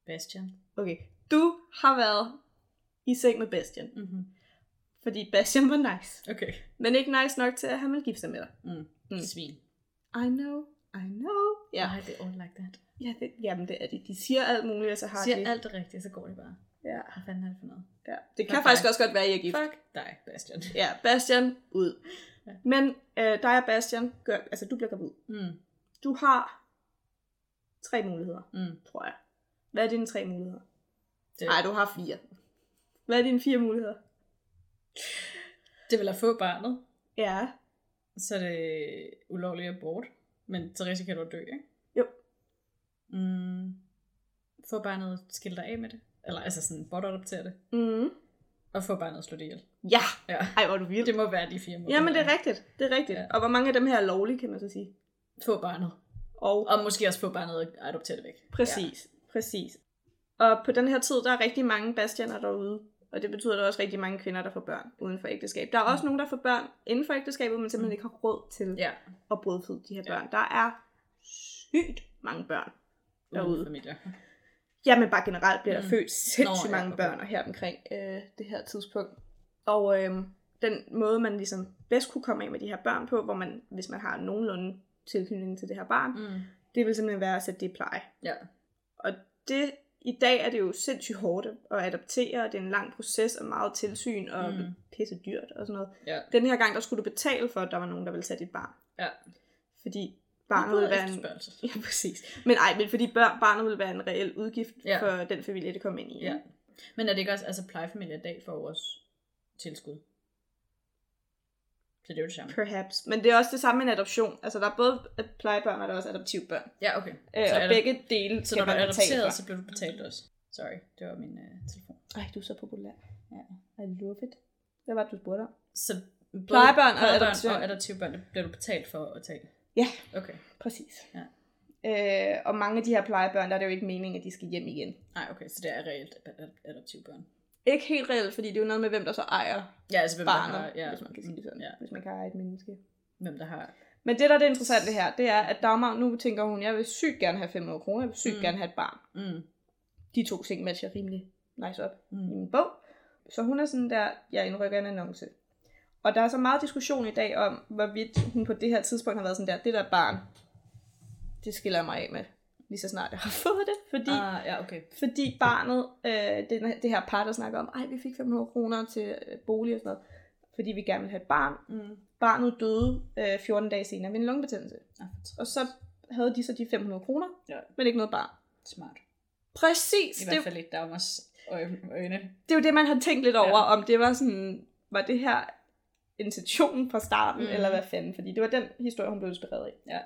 Bastian. Okay. Du har været i seng med Bastian. Mm-hmm. Fordi Bastian var nice. Okay. Men ikke nice nok til, at han ville gifte sig med dig. Mm. Mm. Svin. I know, I know. Ja, Nej, det er all like that. ja det, jamen det er det. De siger alt muligt, og så har Siger de... alt det rigtige, så går det bare. Ja, Hvad fanden er det for noget? ja. Det kan Fuck faktisk dig. også godt være, at I er gift. Fuck dig, Bastian. Ja, Bastian, ud. Ja. Men øh, dig og Bastian, gør, altså du bliver gravid. Mm. Du har tre muligheder, Mm. tror jeg. Hvad er dine tre muligheder? Nej, du har fire. Hvad er dine fire muligheder? det vil at få barnet, Ja. så er det ulovligt abort, men så risikerer du at dø, ikke? Jo. Mm. Få barnet skilt dig af med det. Eller altså sådan bortadoptere det. Mm. Og få barnet slået ihjel. Ja. Ja. Ej, hvor du vild. Det må være de fire måder. Jamen, det er rigtigt. Det er rigtigt. Ja. Og hvor mange af dem her er lovlige, kan man så sige? Få barnet. Og Og måske også få barnet og adoptere det væk. Præcis, ja. præcis. Og på den her tid, der er rigtig mange bastianer derude. Og det betyder, at der er også rigtig mange kvinder, der får børn uden for ægteskab. Der er også nogen, der får børn inden for ægteskabet, men simpelthen ikke har råd til Ja. at brødføde de her Ja. børn. Der er sygt mange børn derude. Uden familier. Ja, men bare generelt bliver der Mm. født sindssygt Nå, ja, mange okay. børn her omkring øh, det her tidspunkt. Og øh, den måde, man ligesom bedst kunne komme af med de her børn på, hvor man, hvis man har nogenlunde tilknytning til det her barn, Mm. det vil simpelthen være at sætte det i pleje. Ja. Og det, i dag er det jo sindssygt hårdt at adoptere, og det er en lang proces og meget tilsyn og Mm. pisse dyrt og sådan noget. Ja. Den her gang, der skulle du betale for, at der var nogen, der ville tage dit barn. Ja. Fordi barnet ville være en... Ja, præcis. Men ej, men fordi børn, barnet ville være en reel udgift Ja. ja. for den familie, det kom ind i. Ja. Men er det ikke også, altså plejefamilier i dag får også tilskud? Så det er jo det samme. Perhaps. Men det er også det samme med en adoption. Altså, der er både plejebørn, og der er også adoptivbørn. Ja, okay. Øh, Så og er der- begge dele Så når du man er adopteret, så bliver du betalt også. Sorry, det var min uh, telefon. Ej, du er så populær. Ja. I love it. Hvad var det, du spurgte om? Så både Plejebørn og adoption. og adoptivbørn, det bliver du betalt for at tage? Ja. Okay. Præcis. Ja. Øh, og mange af de her plejebørn, der er det jo ikke meningen, at de skal hjem igen. Nej, okay, så det er reelt ad- adoptivbørn. Ikke helt reelt, fordi det er jo noget med, hvem der så ejer Ja, altså hvem barnet, der har, ja, hvis man kan sige det sådan. Ja, Hvis man kan eje et menneske. hvem der har, Men det, der er det interessante her, det er, at Dagmar, nu tænker hun, jeg vil sygt gerne have 500 kroner, jeg vil sygt Mm. gerne have et barn. mm, De to ting matcher rimelig nice op mm, i min bog. Så hun er sådan der, jeg indrykker en annonce. Og der er så meget diskussion i dag om, hvorvidt hun på det her tidspunkt har været sådan der, det der barn, det skiller jeg mig af med, lige så snart jeg har fået det. Fordi, ah, ja, okay. fordi barnet, øh, det, det her par, der snakker om, ej, vi fik 500 kroner til øh, bolig og sådan noget, fordi vi gerne vil have et barn. Mm. Barnet døde øh, 14 dage senere ved en lungebetændelse. Ah, Og så havde de så de 500 kroner, Ja. men ikke noget barn. smart. Præcis. I Det, hvert fald i Dagmars øjne. det er jo det, man har tænkt lidt over, Ja. om det var sådan, var det her intentionen fra starten, mm. eller hvad fanden, fordi det var den historie, hun blev inspireret af. Ja.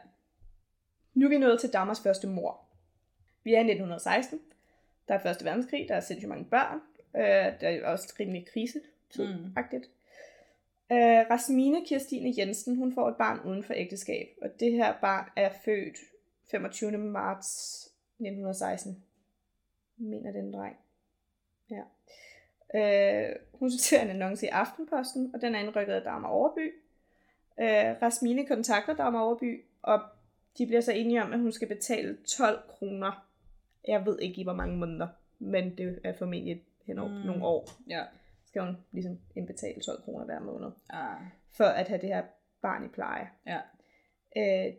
Nu er vi nået til Dagmars første mor. Vi er i 1916. Der er første verdenskrig, der er sindssygt mange børn. Øh, der er også rimelig krise Mm. Øh, Rasmine Kirstine Jensen, hun får et barn uden for ægteskab, og det her barn er født 25. marts 1916. Jeg mener, det er en dreng. Ja. Øh, hun ser en annonce i Aftenposten, og den er indrykket af Dagmar Overby. Øh, Rasmine kontakter Dagmar Overby, og de bliver så enige om, at hun skal betale 12 kroner. Jeg ved ikke i hvor mange måneder, men det er formentlig hen over Mm. nogle år Ja. skal hun ligesom indbetale 12 kroner hver måned, Ah. for at have det her barn i pleje. Ja. Øh,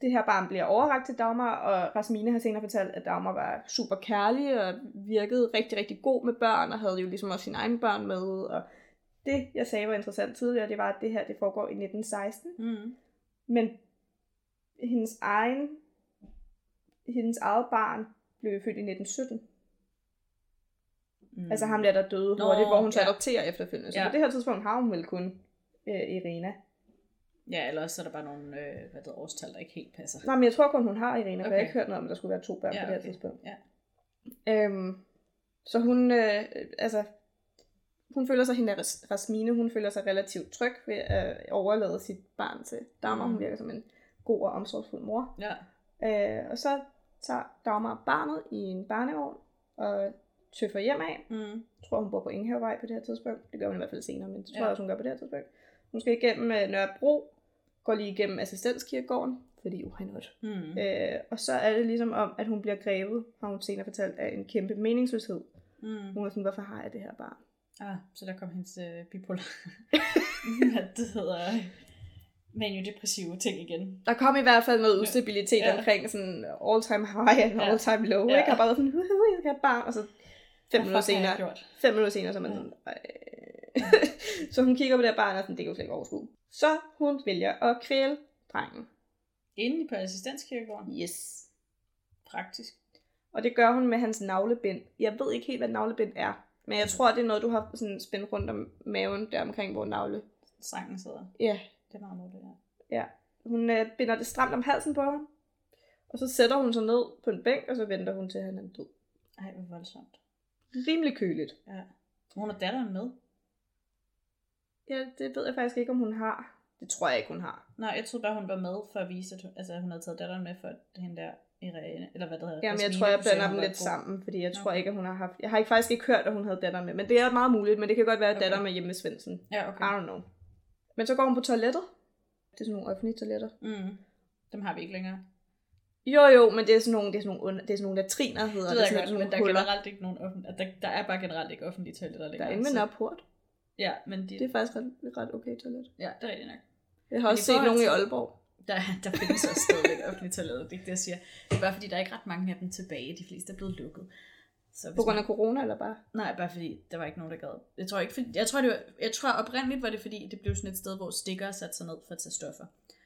det her barn bliver overrakt til Dagmar, og Rasmine har senere fortalt, at Dagmar var super kærlig og virkede rigtig, rigtig god med børn, og havde jo ligesom også sine egne børn med. Og det, jeg sagde var interessant tidligere, det var, at det her det foregår i 1916, Mm. men hendes egen, hendes eget barn blev født i 1917. Mm. Altså ham der, der døde Nå, hurtigt, hvor hun så ja. adopterer efterfølgende. Så Ja. på det her tidspunkt har hun vel kun øh, Irina. Ja, ellers så er der bare nogle øh, hvad det årstal, der ikke helt passer. Nej, men jeg tror kun, hun har Irina, for Okay. jeg har ikke hørt noget om, at der skulle være to børn Ja, på det her okay. tidspunkt. Ja. Øhm, så hun, øh, altså, hun føler sig, hende Ras- Rasmine, hun føler sig relativt tryg ved at overlade sit barn til Dagmar. Mm. Hun virker som en god og omsorgsfuld mor. Ja. Øh, og så tager Dagmar barnet i en barnevogn og tøffer hjem af. Mm. Jeg tror, hun bor på Ingehavevej på det her tidspunkt. Det gør hun i hvert fald senere, men det tror Ja. jeg også, hun gør på det her tidspunkt. Hun skal igennem øh, Nørrebro, går lige igennem assistenskirkegården, fordi why not? Mm. Øh, og så er det ligesom om, at hun bliver grebet, har hun senere fortalt, af en kæmpe meningsløshed. Mm. Hun er sådan, hvorfor har jeg det her barn? Ah, så der kom hendes øh, bipolar. Hvad det hedder maniodepressive ting igen. Der kom i hvert fald noget ustabilitet Ja. omkring sådan all time high and Ja. all time low. Ja. Ikke? Har bare sådan, "Huhu, jeg skal barn, og så fem minutter senere, fem minutter senere, så er man Ja. sådan, "Ej." så hun kigger på det her barn, og sådan, det kan jo slet ikke overskue. Så hun vælger at kvæle drengen. Inde på assistenskirkegården. Yes. Praktisk. Og det gør hun med hans navlebind. Jeg ved ikke helt, hvad navlebind er. Men jeg tror, det er noget, du har sådan spændt rundt om maven, der omkring hvor navle. Sangen sidder. Ja, Det er meget her. ja. Hun øh, binder det stramt om halsen på ham. Og så sætter hun sig ned på en bænk, og så venter hun til, at han er død. Ej, hvor voldsomt. Rimelig køligt. Ja. Hun har datteren med. Ja, det ved jeg faktisk ikke, om hun har. Det tror jeg ikke, hun har. Nej, jeg troede bare, hun var med for at vise, at hun, altså, at hun havde taget datteren med for hende der Irene, eller hvad det hedder. Jamen, jeg tror, jeg blander dem lidt god. sammen, fordi jeg tror Okay. ikke, at hun har haft... Jeg har ikke faktisk ikke hørt, at hun havde datter med, men det er meget muligt, men det kan godt være, at Okay. datter med hjemme med Svendsen. Ja, okay. I don't know. Men så går hun på toilettet. Det er sådan nogle offentlige toiletter. Mm. Dem har vi ikke længere. Jo, jo, men det er sådan nogle, det er sådan nogle, det er sådan nogle latriner, hedder Det ved det. jeg sådan godt, men der er generelt ikke nogen offentlige, der, der er bare generelt ikke offentlige toiletter Der længere. er ingen med napport. Ja, men de, Det er faktisk ret, ret okay toilet. ja, det er rigtigt nok. Jeg har også set nogle i Aalborg. Der, der findes også stadigvæk offentlige toiletter, det er det, jeg siger. Det er bare fordi, der er ikke ret mange af dem tilbage. De fleste er blevet lukket. Så På grund af corona, eller bare? Nej, bare fordi der var ikke nogen, der gad. Jeg tror, ikke, fordi, jeg tror, det var, jeg tror oprindeligt var det, fordi det blev sådan et sted, hvor stikker satte sig ned for at tage stoffer.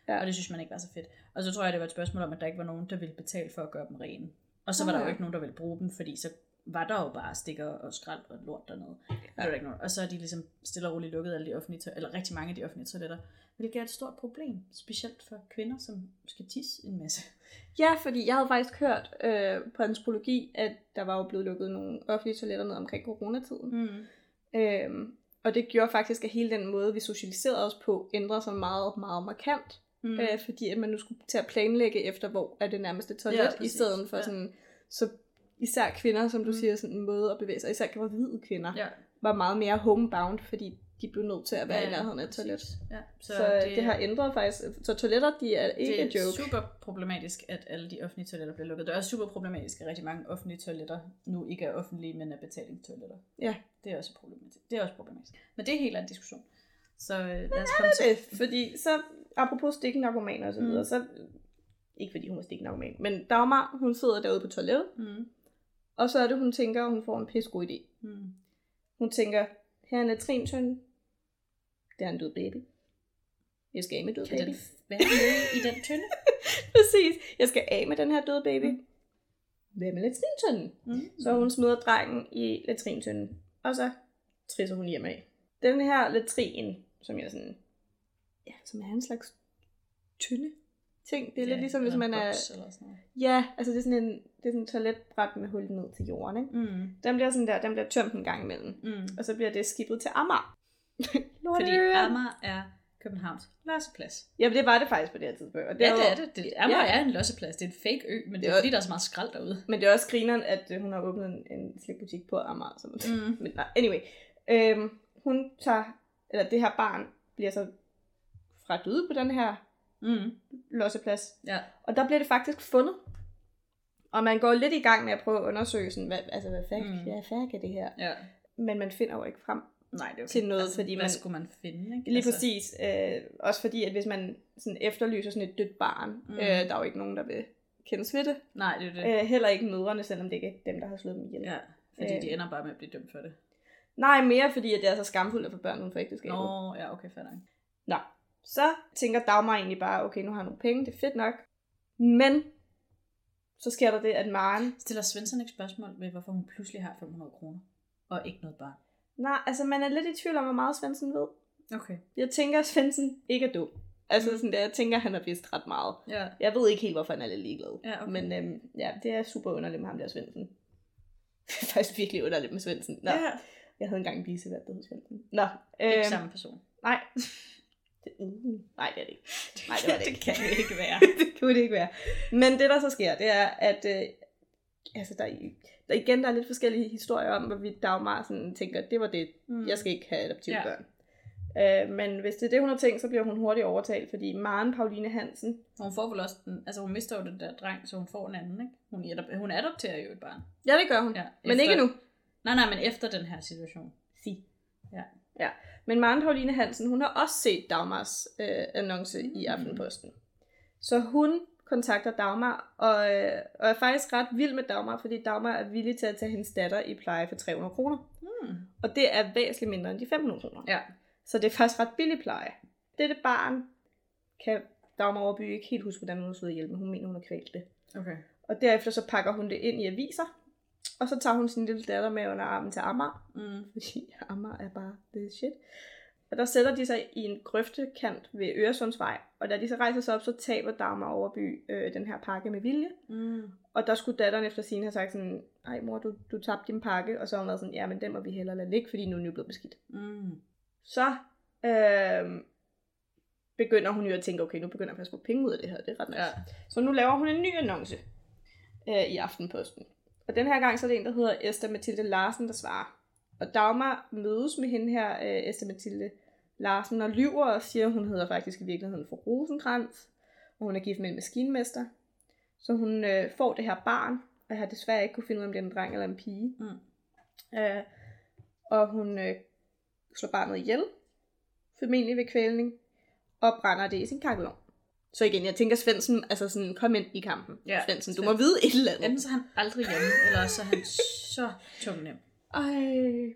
Ja. Og det synes man ikke var så fedt. Og så tror jeg, det var et spørgsmål om, at der ikke var nogen, der ville betale for at gøre dem rene. Og så var der jo ikke nogen, der ville bruge dem, fordi så var der jo bare stikker og skrald og lort dernede. Ja. Det var ikke nogen. Og så er de ligesom stille og roligt lukket alle de offentlige toiletter, eller rigtig mange af de offentlige toiletter. Hvilket er et stort problem, specielt for kvinder, som skal tisse en masse. Ja, fordi jeg havde faktisk hørt øh, på antropologi, at der var jo blevet lukket nogle offentlige toiletter ned omkring coronatiden. Mm. Øhm, og det gjorde faktisk, at hele den måde, vi socialiserede os på, ændrede sig meget, meget markant. Mm. Øh, fordi at man nu skulle til at planlægge efter, hvor er det nærmeste toilet, Ja, i stedet for Ja. sådan, så især kvinder, som du Mm. siger, sådan en måde at bevæge sig, især gravide kvinder, Ja, var meget mere homebound, fordi de blev nødt til at være ja, i nærheden af et toilet. Ja, Så, så det, det har ændret faktisk. Så toiletter, de er ikke det en er joke. super problematisk, at alle de offentlige toiletter bliver lukket. Det er også super problematisk, at rigtig mange offentlige toiletter nu ikke er offentlige, men er betalingstoiletter. Ja. Det er også problematisk. Det er også problematisk. Men det er en helt anden diskussion. Så øh, lad os komme til... det, fordi så, apropos stikkenarkomaner og så videre, Mm. mm. så, ikke fordi hun var stikkenarkoman, men Dagmar, hun sidder derude på toilettet, Mm. Og så er det, hun tænker, at hun får en pisse god idé. Mm. Hun tænker, her er en latrintønde, det er en død baby. Jeg skal af med død Kan baby. være med i den tynde? Præcis. Jeg skal af med den her døde baby. Mm. hvad med latrintynden? Mm. Så hun smider drengen i latrintynden, og så trisser hun hjem af. Den her latrin, som jeg sådan, ja, som er en slags tynde ting. Det er ja, lidt ligesom, hvis man er... Eller sådan noget. Ja, altså det er sådan en, det er sådan en toiletbræt med hul ned til jorden, ikke? Mm. Den bliver sådan der, den bliver tømt en gang imellem. Mm. Og så bliver det skibet til Amager. Fordi. Amager er Københavns losseplads. Ja, men det var det faktisk på det her tidspunkt. Og Ja, jo- det er det. det Amager Ja. er en losseplads. Det er en fake ø, men det Det er fordi, der er så meget skrald derude. Men det er også grineren, at øh, hun har åbnet en, en slikbutik på Amager. Som, Mm. Men nej, anyway. Øhm, hun tager, eller det her barn bliver så fragt ud på den her Mm. losseplads. Ja. Og der bliver det faktisk fundet. Og man går lidt i gang med at prøve at undersøge, sådan, hvad, altså, hvad fanden Mm. hvad fanden er det her? ja. Men man finder jo ikke frem. Nej, det er okay. Til noget, altså, fordi hvad man- skulle man finde, ikke? Lige altså, præcis. Øh, også fordi, at hvis man sådan efterlyser sådan et dødt barn, Mm. mm. øh, der er jo ikke nogen, der vil kendes ved det. Nej, det er det. Øh, heller ikke mødrene, selvom det ikke er dem, der har slået dem ihjel. Ja, fordi Øh. de ender bare med at blive dømt for det. Nej, mere fordi, at det er så skamfuldt at få børn uden for ægteskabet. Nå, ja, okay, fair nok. Nå, så tænker Dagmar egentlig bare, okay, nu har jeg nogle penge, det er fedt nok. Men så sker der det, at Maren... Stiller Svensson ikke spørgsmål ved, hvorfor hun pludselig har 500 kroner, og ikke noget barn? Nej, altså man er lidt i tvivl om, hvor meget Svendsen ved. Okay. Jeg tænker, at Svendsen ikke er dum. Altså Mm. sådan der, jeg tænker, han har vidst ret meget. Ja. Jeg ved ikke helt, hvorfor han er lidt ligeglad. Ja, okay. Men øhm, ja, det er super underligt med ham der Svendsen. Det er faktisk virkelig underligt med Svendsen. Nå, ja. jeg havde engang en visevært, der hed Svendsen. Nå, Ikke øhm, samme person. nej. Det, uh, nej, det er det ikke. Nej, det var det ikke. det kan det ikke være. det kunne det ikke være. Men det, der så sker, det er, at øh, altså, der, er- der igen der er lidt forskellige historier om, hvorvidt Dagmar sådan tænker, det var det, Mm. jeg skal ikke have adoptivbørn. Ja. Øh, men hvis det er det, hun har tænkt, så bliver hun hurtigt overtalt, fordi Maren Pauline Hansen, Hun får vel også den, altså hun mister jo den der dreng, så hun får en anden, ikke? Hun, hun adopterer jo et barn. ja det gør hun, Ja, ja, men efter- ikke nu. Nej, nej, men efter den her situation. Sig. Ja. Ja. Men Maren Pauline Hansen, hun har også set Dagmars øh, annonce mm. i. Aftenposten. Så hun kontakter Dagmar, og, øh, og er faktisk ret vild med Dagmar, fordi Dagmar er villig til at tage hendes datter i pleje for 300 kroner. Mm. Og det er væsentligt mindre end de 500 kroner. Ja. Så det er faktisk ret billig pleje. Dette barn kan Dagmar Overby ikke helt huske, hvordan hun slået ihjel, men hun mener, hun har kvalt det. Okay. Og derefter så pakker hun det ind i aviser, og så tager hun sin lille datter med under armen til Amager, Mm. fordi Amager er bare det shit. Og der sætter de sig i en grøftekant ved Øresundsvej, og da de så rejser sig op, så taber Dagmar Overby øh, den her pakke med vilje. Mm. Og der skulle datteren efter sin have sagt sådan, ej mor, du, du tabte din pakke, og så har hun været sådan, ja, men den må vi hellere lade ligge, fordi nu er den jo blevet beskidt. Mm. Så øh, begynder hun jo at tænke, okay, nu begynder jeg faktisk at få penge ud af det her, det er ret nice. Ja. Så nu laver hun en ny annonce øh, i Aftenposten. Og den her gang så er det en, der hedder Esther Mathilde Larsen, der svarer. Og Dagmar mødes med hende her, øh, Esther Mathilde Larsen, og lyver og siger, at hun hedder faktisk i virkeligheden for Rosenkrantz, og hun er gift med en maskinmester. Så hun øh, får det her barn, og jeg har desværre ikke kunne finde ud af, om det er en dreng eller en pige. Mm. Øh, og hun øh, slår barnet ihjel, formentlig ved kvælning, og brænder det i sin kakkelovn. Så igen, jeg tænker Svendsen, altså sådan, kom ind i kampen. Ja, Svendsen, du må vide et eller andet. Enten så er han aldrig hjemme, eller så er han så tung nem. Ej.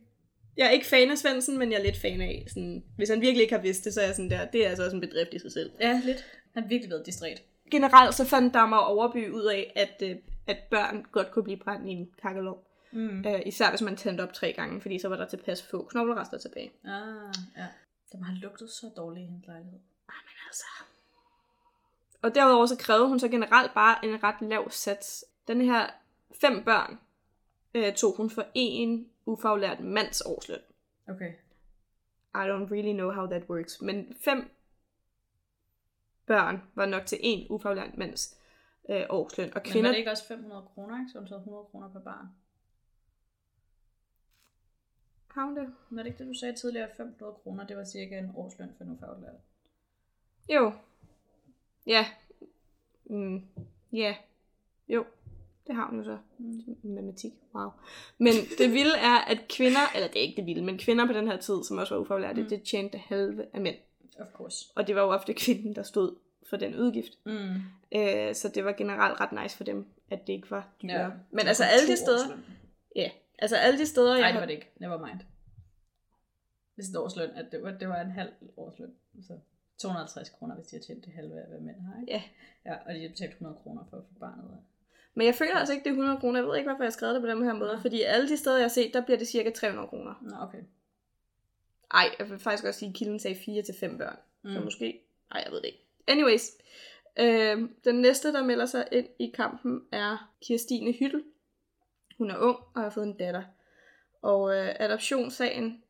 Jeg er ikke fan af Svendsen, men jeg er lidt fan af, sådan, hvis han virkelig ikke har vidst det, så er jeg sådan der, det er altså også en bedrift i sig selv. Ja, lidt. Han har virkelig været distræt. Generelt så fandt Dagmar Overby ud af, at, øh, at børn godt kunne blive brændt i en kakkelovn. Mm. Øh, især hvis man tændte op tre gange, fordi så var der tilpas få knoglerester tilbage. Ah, ja. Det må have lugtet så dårligt i hendes lejlighed. Men altså... Og derudover så krævede hun så generelt bare en ret lav sats. Den her fem børn øh, tog hun for en ufaglært mands årsløn. Okay. I don't really know how that works. Men fem børn var nok til en ufaglært mands øh, årsløn. Og Men kvinder... var det ikke også 500 kroner, ikke? Så hun taget 100 kroner per barn. Har hun det? Var det ikke det, du sagde tidligere? 500 kroner, det var cirka en årsløn for nu faglært. Jo. Ja. Mm. Ja. Jo. Det har hun jo så. Mm. Matematik. Wow. Men det vilde er, at kvinder, eller det er ikke det vilde, men kvinder på den her tid, som også var ufaglærte, Mm. det tjente halve af mænd. Of course. Og det var jo ofte kvinden, der stod for den udgift. Mm. Øh, så det var generelt ret nice for dem, at det ikke var dyrere. Ja. Men altså alle de steder, ja, altså alle de steder, jeg Nej, det var det ikke. Never mind. Hvis et årsløn, at det var, det var en halv årsløn. Så 250 kroner, hvis de har tjent det halve af, hvad mænd har, ikke? Ja. Ja, og de har betalt 100 kroner for at få barnet. Men jeg føler altså ikke, det er 100 kroner. Jeg ved ikke, hvorfor jeg har skrevet det på den her måde. Nå. Fordi alle de steder, jeg har set, der bliver det cirka 300 kroner. Nå, okay. Ej, jeg vil faktisk også sige, at kilden sagde 4 til 5 børn. Mm. Så måske... Ej, jeg ved det ikke. Anyways. Øh, den næste, der melder sig ind i kampen, er Kirstine Hyttel. Hun er ung og har fået en datter. Og øh, adoptionssagen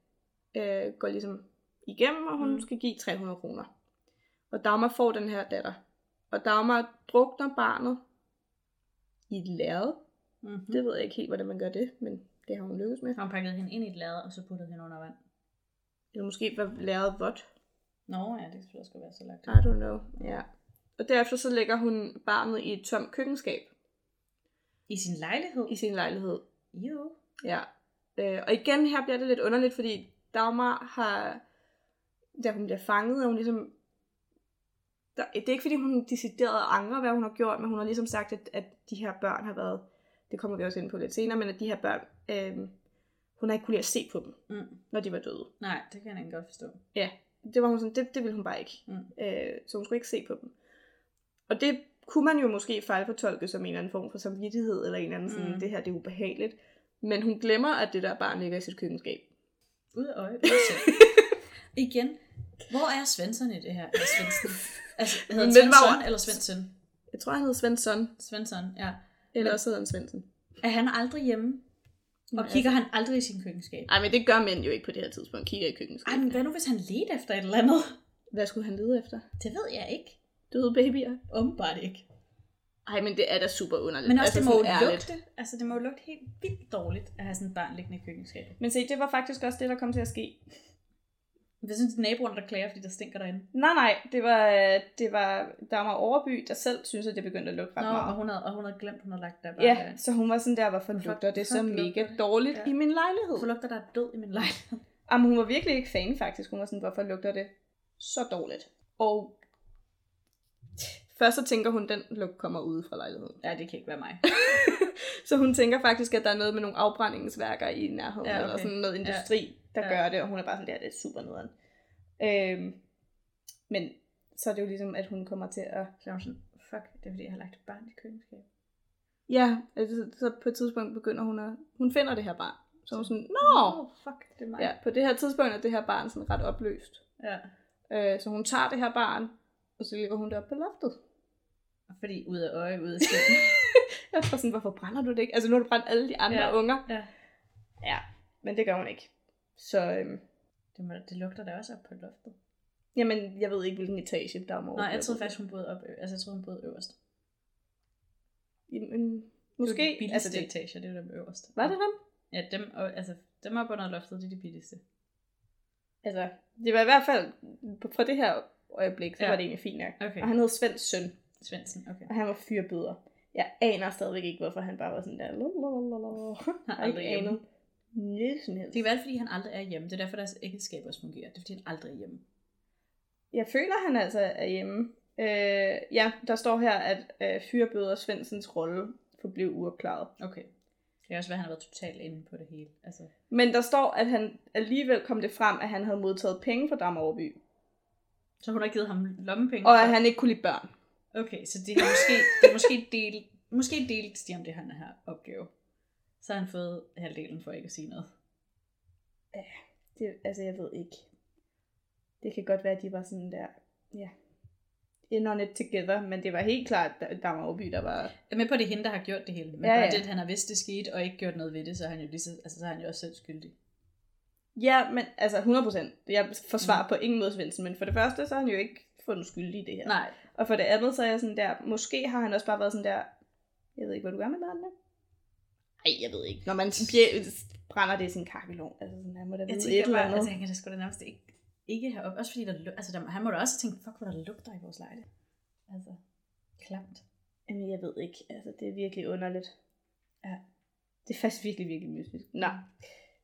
øh, går ligesom igennem, og hun. Mm. skal give 300 kroner. Og Dagmar får den her datter. Og Dagmar drukner barnet i et lærred. Mm-hmm. Det ved jeg ikke helt, hvordan man gør det, men det har hun lykkes med. Har hun pakket hende ind i et lade, og så puttet hende under vand? Eller måske var lærredet vådt. Nå, ja, det skulle også være så lagt. I don't know. Ja. Og derefter så lægger hun barnet i et tomt køkkenskab I sin lejlighed? i sin lejlighed. Jo. Ja. Øh, og igen her bliver det lidt underligt, fordi Dagmar har, da hun bliver fanget, er hun ligesom, der, det er ikke fordi hun decideret angrer, hvad hun har gjort, men hun har ligesom sagt, at, at de her børn har været, det kommer vi også ind på lidt senere, men at de her børn, øh, hun har ikke kunne lide at se på dem, Mm. når de var døde. Nej, det kan jeg ikke godt forstå. Ja, det var hun sådan, det, det ville hun bare ikke. Mm. Øh, så hun skulle ikke se på dem. Og det kunne man jo måske fejlfortolke som en eller anden form for samvittighed, eller en eller anden sådan, Mm. det her det er ubehageligt. Men hun glemmer, at det der barn ligger i sit køkkenskab. Ud af øje, ud af. Igen, hvor er Svensson i det her? Eller Svensson? Altså, hedder han var Svensson eller Svensson? Jeg tror, han hed Svensson, Svensson, ja. eller også hed han Svensson. Er han aldrig hjemme? Og kigger han aldrig i sin køkkenskab? Nej, men det gør mænd jo ikke på det her tidspunkt, kigger i Ej, køkkenskabet. men hvad nu, hvis han ledte efter et eller andet? Hvad skulle han lede efter? Det ved jeg ikke. Døde babyer? Åbenbart ikke. Ej, men det er da super underligt. Men også, altså, det må jo ærligt. lugte. Altså, det må jo lugte helt vildt dårligt at have sådan et barn liggende i køkkenskabet. Men se, det var faktisk også det, der kom til at ske. Hvad synes naboerne, der klager, fordi der stinker derinde? Nej, nej, det var, det var Dagmar Overby, der selv synes at det begyndte at lugte ret Nå, meget. og hun havde, og hun havde glemt, hun havde lagt der bare Ja, så hun var sådan der, hvorfor lugter det så mega det? dårligt Ja. i min lejlighed? Hvorfor lugter der er død i min lejlighed? Jamen, hun var virkelig ikke fan faktisk. Hun var sådan, hvorfor lugter det så dårligt? Og først så tænker hun, den lugt kommer ude fra lejligheden. Ja, det kan ikke være mig. Så hun tænker faktisk, at der er noget med nogle afbrændingsværker i nærheden, Ja, okay. eller sådan noget industri. Der Ja. gør det, og hun er bare sådan der, det er super nederen. Øhm, men så er det jo ligesom, at hun kommer til at... Så sådan, fuck, det er fordi, jeg har lagt et barn i køkkenskabet. Ja, altså, så på et tidspunkt begynder hun at... Hun finder det her barn. Så hun sådan, nå! oh, fuck, det er mig. Ja, på det her tidspunkt er det her barn sådan ret opløst. ja. Øh, så hun tager det her barn, og så ligger hun det op på loftet. Fordi ud af øje, ud af sind. Jeg var sådan, hvorfor brænder du det ikke? Altså nu har du brændt alle de andre ja. unger. ja. Ja, men det gør hun ikke. Så, øhm, Det, må, det lugter da også op på loftet. jamen, jeg ved ikke, hvilken etage der er Nej, jeg troede faktisk, hun boede op. Altså, jeg troede, hun boede øverst. Jamen, Det måske. er de billigste Altså, det... det, etager, det er dem øverst. var det dem? Ja, dem, og, altså, dem op under loftet, det er de billigste. Altså, det var i hvert fald, på- fra det her øjeblik, så Ja. var det egentlig fint nok. Okay. Og han hed Svends søn, Svendsen, okay. og han var fyrbøder. Jeg aner stadigvæk ikke, hvorfor han bare var sådan der. lalalala. Har aldrig anet noget som helst. Det kan være, fordi han aldrig er hjemme. Det er derfor, deres ægteskab også fungerer. Det er, fordi han aldrig er hjemme. Jeg føler, han altså er hjemme. Øh, ja, der står her, at øh, fyrbøder Svendsens rolle forblev uopklaret. Okay. Det kan også være, at han har været totalt inde på det hele. Altså, Men der står, at han alligevel kom det frem, at han havde modtaget penge fra Dam Overby. så hun har givet ham lommepenge. Og at han ikke kunne lide børn. Okay, så det er måske, det er måske del, måske delt de om det, han her opgave. Så har han fået halvdelen for ikke at sige noget. Det, altså, jeg ved ikke. Det kan godt være, at de var sådan der, ja, in on it together, men det var helt klart Dam Overby, der var... Jeg er med på, at det hende, der har gjort det hele. Men Ja, ja, bare ja. det, at han har vidst, det skete, og ikke gjort noget ved det, så er han jo, lige så, altså, så er han jo også selv skyldig. Ja, men altså 100%. Jeg forsvarer mm. på ingen måde Svendsen, men for det første, så har han jo ikke fundet skyldig i det her. Nej. Og for det andet, så er jeg sådan der, måske har han også bare været sådan der, jeg ved ikke, hvad du gør med børnene. Nej, jeg ved ikke. Når man brænder det i sin kakkelov. Altså sådan, han må da Jeg vide et tænker eller bare, andet. altså, jeg kan da sgu da nærmest ikke, ikke have op. Også fordi, der, altså, der, han må da også tænke, fuck, hvor der lugter i vores lejde. Altså, klamt. Jamen, jeg ved ikke. Altså, det er virkelig underligt. Ja. Det er faktisk virkelig, virkelig mystisk. Nå.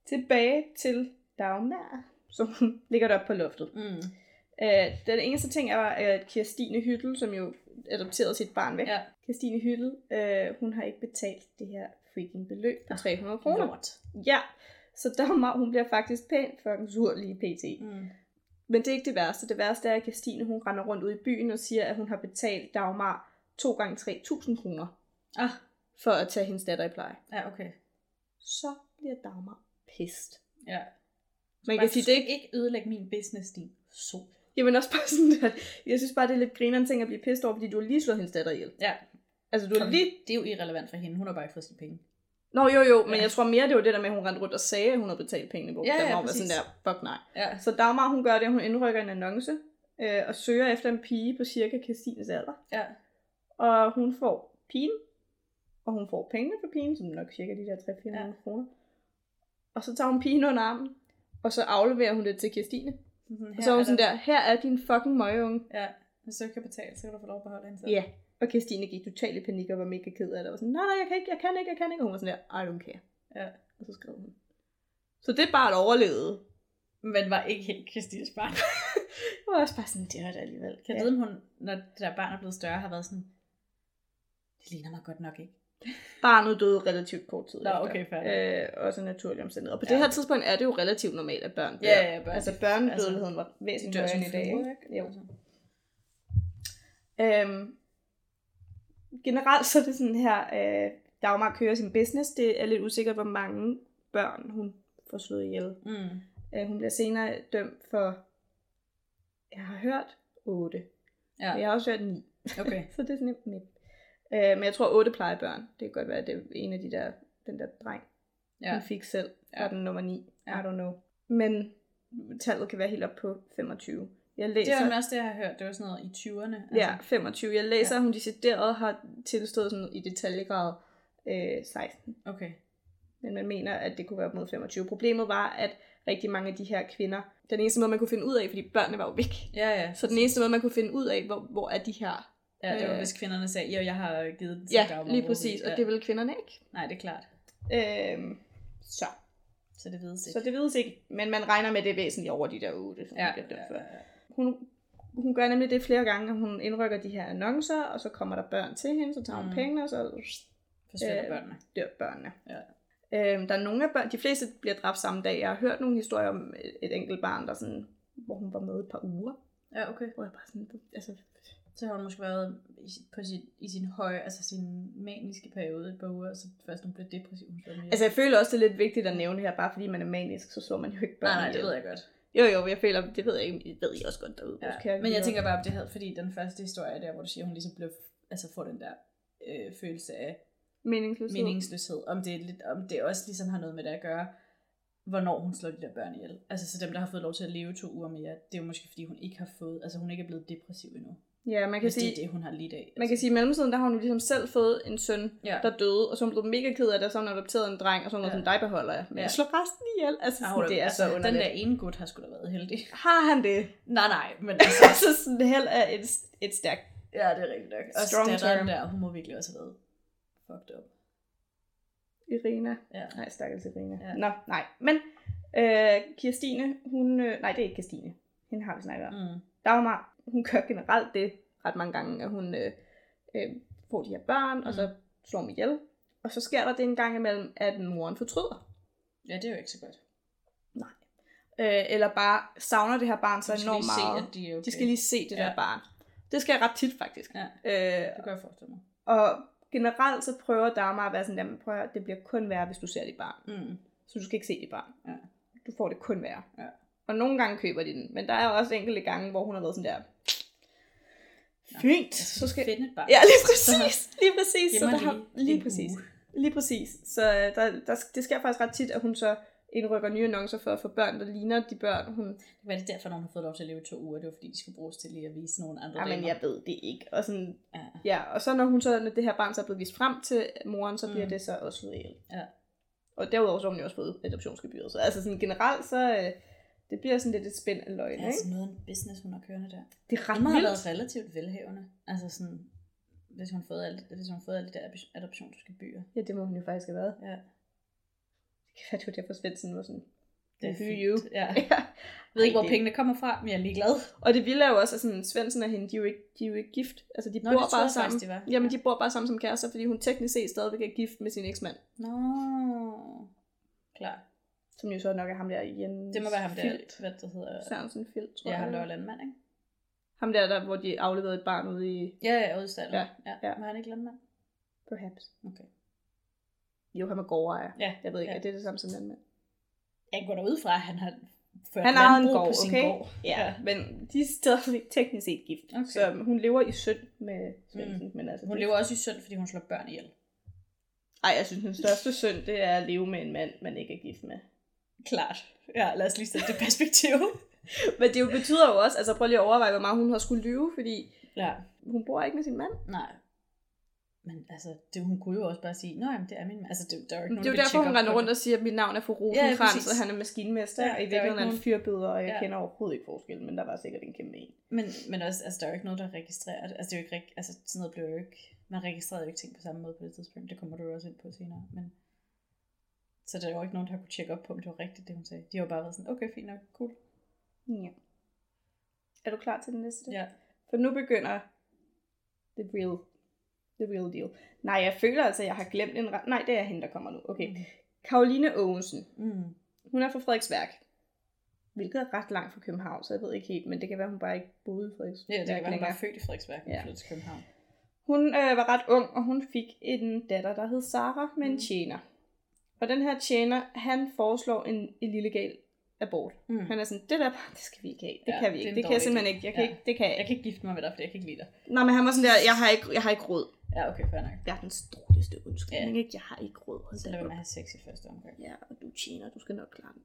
Tilbage til Dagmar, som ligger der op på loftet. Mm. Øh, den eneste ting er, at Kirstine Hyttel, som jo adopterede sit barn væk. Ja. Kirstine Hyttel, øh, hun har ikke betalt det her freaking beløb på 300 kroner. Lort. Ja, så Dagmar, hun bliver faktisk pænt fucking sur lige pt. Mm. Men det er ikke det værste. Det værste er, at Kirstine, hun render rundt ud i byen og siger, at hun har betalt Dagmar 2 gange 3.000 kroner Ah, for at tage hendes datter i pleje. Ja, okay. Så bliver Dagmar pissed. Ja. Man kan sige, det ikke... ikke ødelægge min business, din sol. Jamen også bare sådan, at jeg synes bare, det er lidt grineren ting at blive pissed over, fordi du har lige slået hendes datter ihjel. Ja, Altså, du har lige... det er jo irrelevant for hende. Hun har bare ikke fået sine penge. Nå, jo, jo, men Ja. jeg tror mere, det var det der med, at hun rendte rundt og sagde, at hun havde betalt pengene på. Ja, ja, var sådan der, fuck nej. Ja. Så Dagmar, hun gør det, at hun indrykker en annonce, øh, og søger efter en pige på cirka Kirstines alder. Ja. Og hun får pigen, og hun får pengene for pigen, som nok cirka de der 3-400 Ja. kroner. Og så tager hun pigen under armen, og så afleverer hun det til Kirstine. Sådan, Og så er hun sådan der, her er din fucking møgeunge. Ja, hvis du ikke kan betale, så kan du få lov at beholde hende selv. Ja. Og Kirstine gik totalt i panik og var mega ked af det. Og var sådan, nej, nej, jeg kan ikke, jeg kan ikke, jeg kan ikke. Og hun var sådan der, I don't care. ja. Og så skrev hun. Så det bare et overlevede. Men var ikke helt Kristines barn. Det var også bare sådan, det var det alligevel. Kan jeg Ja. vide, om hun, når det der barn er blevet større, har været sådan, det ligner mig godt nok ikke. Barnet døde relativt kort tid Nå, efter. okay, fair. øh, Også naturlig omstændighed. Og på Ja. det her tidspunkt er det jo relativt normalt, at børn dør. Ja, ja, børn- Altså børnedødeligheden var De væsentligt højere end i dag. ikke? Jo. Altså. Øhm, generelt så er det sådan her, øh, Dagmar kører sin business. Det er lidt usikkert, hvor mange børn hun får slået ihjel. Mm. Øh, hun bliver senere dømt for, jeg har hørt 8. Ja, jeg har også hørt 9. okay. så det er sådan nemt med. Øh, men jeg tror 8 plejebørn. Det kan godt være, at det er en af de der, den der dreng, ja. Hun fik selv. Var Ja. den nummer 9. Ja. I don't know. Men tallet kan være helt op på 25. Jeg Det læser, var nemlig også det, jeg har hørt. Det var sådan noget i 20'erne. Altså. Ja, 25. Jeg læser, Ja. at hun decideret har tilstået sådan i detaljegrad øh, 16. Okay. Men man mener, at det kunne være op mod 25. Problemet var, at rigtig mange af de her kvinder, den eneste måde, man kunne finde ud af, fordi børnene var jo væk. Ja, ja. Så den eneste måde, man kunne finde ud af, hvor, hvor er de her. Ja, det var øh, hvis kvinderne sagde, jo, jeg har givet den til Ja, Dagmar lige Broby." præcis. Og Ja. det vil kvinderne ikke. Nej, det er klart. Øhm, så. Så det vides ikke. så det vides ikke. Men man regner med, det er væsentligt over de der 8, som ja, ja, bliver dømt ja, for. ja, ja. Hun, hun gør nemlig det flere gange, at hun indrykker de her annoncer, og så kommer der børn til hende, så tager hun Mm. pengene, og så Forsvinder Øh, børnene. dør børnene. Ja. Øhm, der er nogle af børn, de fleste bliver dræbt samme dag. Jeg har hørt nogle historier om et, et enkelt barn, der sådan, hvor hun var med et par uger. Ja, okay. Hvor jeg bare sådan, altså, Så har hun måske været i, på sin, i sin høje, altså sin maniske periode et par uger, så først hun blev depressiv. Hun altså jeg føler også, det er lidt vigtigt at nævne her, bare fordi man er manisk, så slår man jo ikke børn nej, nej, det ved jeg godt. Jo, jo, jeg føler, det ved jeg ikke, det ved I også godt derude. Ja. Men jeg tænker bare, om det havde, fordi den første historie der, hvor du siger, hun ligesom blev, altså får den der øh, følelse af meningsløshed. meningsløshed, om det, er lidt, om det også ligesom har noget med det at gøre, hvornår hun slår de der børn ihjel. Altså så dem, der har fået lov til at leve to uger mere, det er jo måske fordi, hun ikke har fået, altså hun ikke er blevet depressiv endnu. Ja, man kan Hvis det sige, er det, hun har lidt af. Altså. man kan sige, at i mellemtiden, der har hun jo ligesom selv fået en søn, ja. der døde, og så er hun blevet mega ked af det, og så har hun adopteret en dreng, og så er hun Ja. ja. sådan, dig beholder jeg. Men Ja. jeg slår resten ihjel. Altså, sådan, hun det er altså, så Den der ene gut har sgu da været heldig. Har han det? Nej, nej, men altså, altså, sådan, held er et, et stærkt. ja, det er rigtigt nok. Og Strong term. der, hun må virkelig også have været fucked up. Irina. Ja. Nej, stakkels Irina. Ja. Ja. Nå, nej. Men øh, Kirstine, hun... Øh, nej, det er ikke Kirstine. Hende har vi snakket om. Mm. Dagmar, hun gør generelt det ret mange gange, at hun øh, øh, får de her børn, mm. og så slår dem ihjel. Og så sker der det en gang imellem, at moren fortryder. Ja, det er jo ikke så godt. Øh, eller bare savner det her barn så enormt lige se, meget. at de er okay. De skal lige se det Ja. der barn. Det sker ret tit faktisk. Ja, Øh, det kan jeg forestille mig. og generelt så prøver Dagmar at være sådan, jamen prøv at, høre, det bliver kun værre, hvis du ser dit barn. Mm. Så du skal ikke se dit barn. Ja. Du får det kun værre. Ja. Og nogle gange køber de den. Men der er også enkelte gange, hvor hun har været sådan der, fint, så skal... finde et barn. Ja, lige præcis. Lige præcis. Så der har... lige præcis. Lige præcis. Så øh, der, der, det sker faktisk ret tit, at hun så indrykker nye annoncer for at få børn, der ligner de børn, hun... Hvad er det derfor, når hun har fået lov til at leve to uger? Det var fordi, de skulle bruges til lige at vise nogle andre Ja, men jeg ved det ikke. Og, sådan, Ja. ja, og så når hun så, når det her barn så er blevet vist frem til moren, så bliver Mm. det så også ihjel. Ja. Og derudover så har hun jo også fået adoptionsgebyret. Så altså sådan generelt, så øh, det bliver sådan lidt et spænd af løgn, Det er ikke? altså noget en business, hun har kørende der. Det er ret Hun vildt. været relativt velhavende. Altså sådan, hvis hun har fået alt, hvis hun har fået alle de der adoptionsgebyrer. Ja, det må hun jo faktisk have været. Ja, Det kan være, det var derfor Svendsen var sådan, det er fint. you? Ja. ja. Jeg ved ikke, hvor det- pengene kommer fra, men jeg er ligeglad. Og det vilde er jo også, at sådan, Svendsen og hende, de er jo ikke, de er jo ikke gift. Altså, de Nå, bor det bare jeg sammen. faktisk, de var. Jamen, de bor bare sammen som kærester, fordi hun teknisk set stadigvæk er gift med sin eksmand. Nå, klar. Som jo så nok er ham der Jens Det må være ham der, Filt. hvad det hedder. Sørensen Filt, tror Ja, jeg. ham der var landmand, ikke? Ham der, der, hvor de afleverede et barn ude i... Ja, ja, ude i stallen. Ja, ja. ja. Var han ikke landmand? Perhaps. Okay. Jo, han var gårdejer. Ja, Jeg ved ikke, ja. er det det samme som landmand? Jeg går derud fra, at han har ført Han har en gård, på sin okay? gård. Ja, ja, men de er stadig teknisk set gift. Okay. Så hun lever i synd med Svendsen. Mm. Men altså, Hun det- lever også i synd, fordi hun slår børn ihjel. Ej, jeg synes, den største synd, det er at leve med en mand, man ikke er gift med. Klart. Ja, lad os lige sætte det perspektiv. Men det jo betyder jo også, altså prøv lige at overveje, hvor meget hun har skulle lyve, fordi ja, hun bor ikke med sin mand. nej. Men altså, det, hun kunne jo også bare sige, nej, det er min mand. Altså, det, der er jo ikke Det nogen, er jo derfor, hun render rundt det. og siger, at mit navn er fru Ja, Rosenkrantz, præcis. og han er maskinmester, Ja, og i er virkeligheden er han fyrbøder, og jeg Ja. kender overhovedet ikke forskellen, men der var sikkert en kæmpe en. Men, men også, altså, der er jo ikke noget, der registrerer det. Altså, det er jo ikke, altså, sådan noget blev jo ikke, man registrerede jo ikke ting på samme måde på det tidspunkt. Det kommer du jo også ind på senere. Men, så der er jo ikke nogen, der kunne tjekke op på, om det var rigtigt, det hun sagde. De har bare været sådan, okay, fint nok, cool. Ja. Er du klar til den næste? Ja. For nu begynder the real, the real deal. Nej, jeg føler altså, at jeg har glemt en ret... Nej, det er hende, der kommer nu. Okay. Karoline Ågensen. Mm. Hun er fra Frederiksværk. Hvilket er ret langt fra København, så jeg ved ikke helt, men det kan være, hun bare ikke boede i Frederiksværk. Ja, det kan være, hun var født i Frederiksværk, og Ja. flyttede til København. Hun øh, var ret ung, og hun fik en datter, der hed Sara, med en Mm. tjener. Og den her tjener, han foreslår en illegal abort. Mm. Han er sådan, det der det skal vi ikke have. Det Ja, kan vi det ikke. en Det kan jeg simpelthen idé. ikke. Jeg kan Ja. ikke. Det kan jeg Jeg kan ikke gifte mig med dig, fordi jeg kan ikke lide dig. Nej, men han var sådan der, jeg har ikke, jeg har ikke råd. Ja, okay, fair nok. Verdens dårligste undskyldning, Ja. ikke? Jeg har ikke råd. Hold Så lad at have sex i første omgang. Ja, og du tjener, du skal nok klare den.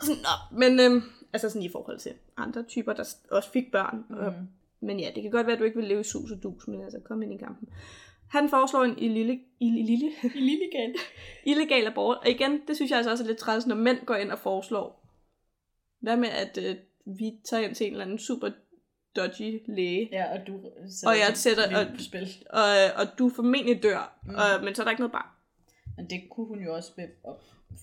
Sådan, Nå, men øhm, altså sådan i forhold til andre typer, der også fik børn. Mm. Og, Mm. men ja, det kan godt være, at du ikke vil leve i sus og dus, men altså kom ind i kampen. Han foreslår en ille, ille, ille, I lille igen. illegal abort. Og igen, det synes jeg altså også er lidt træls, når mænd går ind og foreslår. Hvad med, at øh, vi tager ind til en eller anden super dodgy læge, Ja, og du Og jeg sætter- liv på spil. og, og du formentlig dør, Mm. og, men så er der ikke noget barn. Men det kunne hun jo også ved at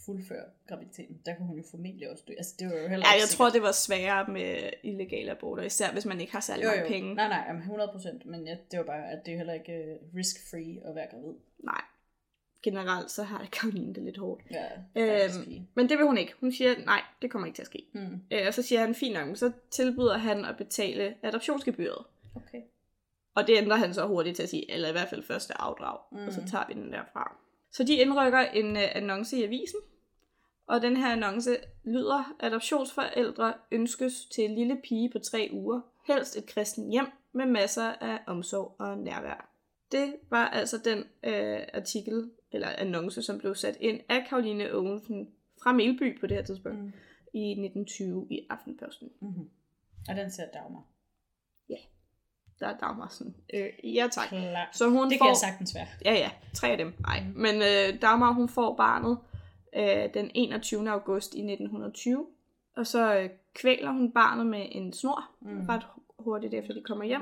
fuldføre graviditeten. Der kunne hun jo formentlig også dø. Altså, det var jo heller Ja, ikke jeg sikkert. tror, det var sværere med illegale aborter, især hvis man ikke har særlig jo, mange jo. penge. Nej, nej, jamen 100 procent. Men ja, det var bare, at det er heller ikke uh, risk-free at være gravid. Nej. Generelt så har Karoline det lidt hårdt. Ja, Øhm. Men det vil hun ikke. Hun siger, nej, det kommer ikke til at ske. Mm. Øh, og så siger han, fint nok, så tilbyder han at betale adoptionsgebyret. Okay. Og det ændrer han så hurtigt til at sige, eller i hvert fald første afdrag, mm. og så Mm. tager vi den derfra. Så de indrykker en uh, annonce i avisen, og den her annonce lyder, adoptionsforældre ønskes til en lille pige på tre uger, helst et kristen hjem med masser af omsorg og nærvær. Det var altså den øh, artikel, eller annonce, som blev sat ind af Karoline Ovensen fra Melby på det her tidspunkt, Mm. i 1920 i Aftenposten. Mm-hmm. Og den ser Dagmar. Der er Dagmar sådan, øh, ja tak. Klar. Så hun Det får... kan jeg sagtens være. Ja, ja. Tre af dem. Nej. Mhm. Men øh, Dagmar, hun får barnet øh, den 21. august i 1920. Og så øh, kvæler hun barnet med en snor. Mm. Mm. Ret hurtigt efter de kommer hjem.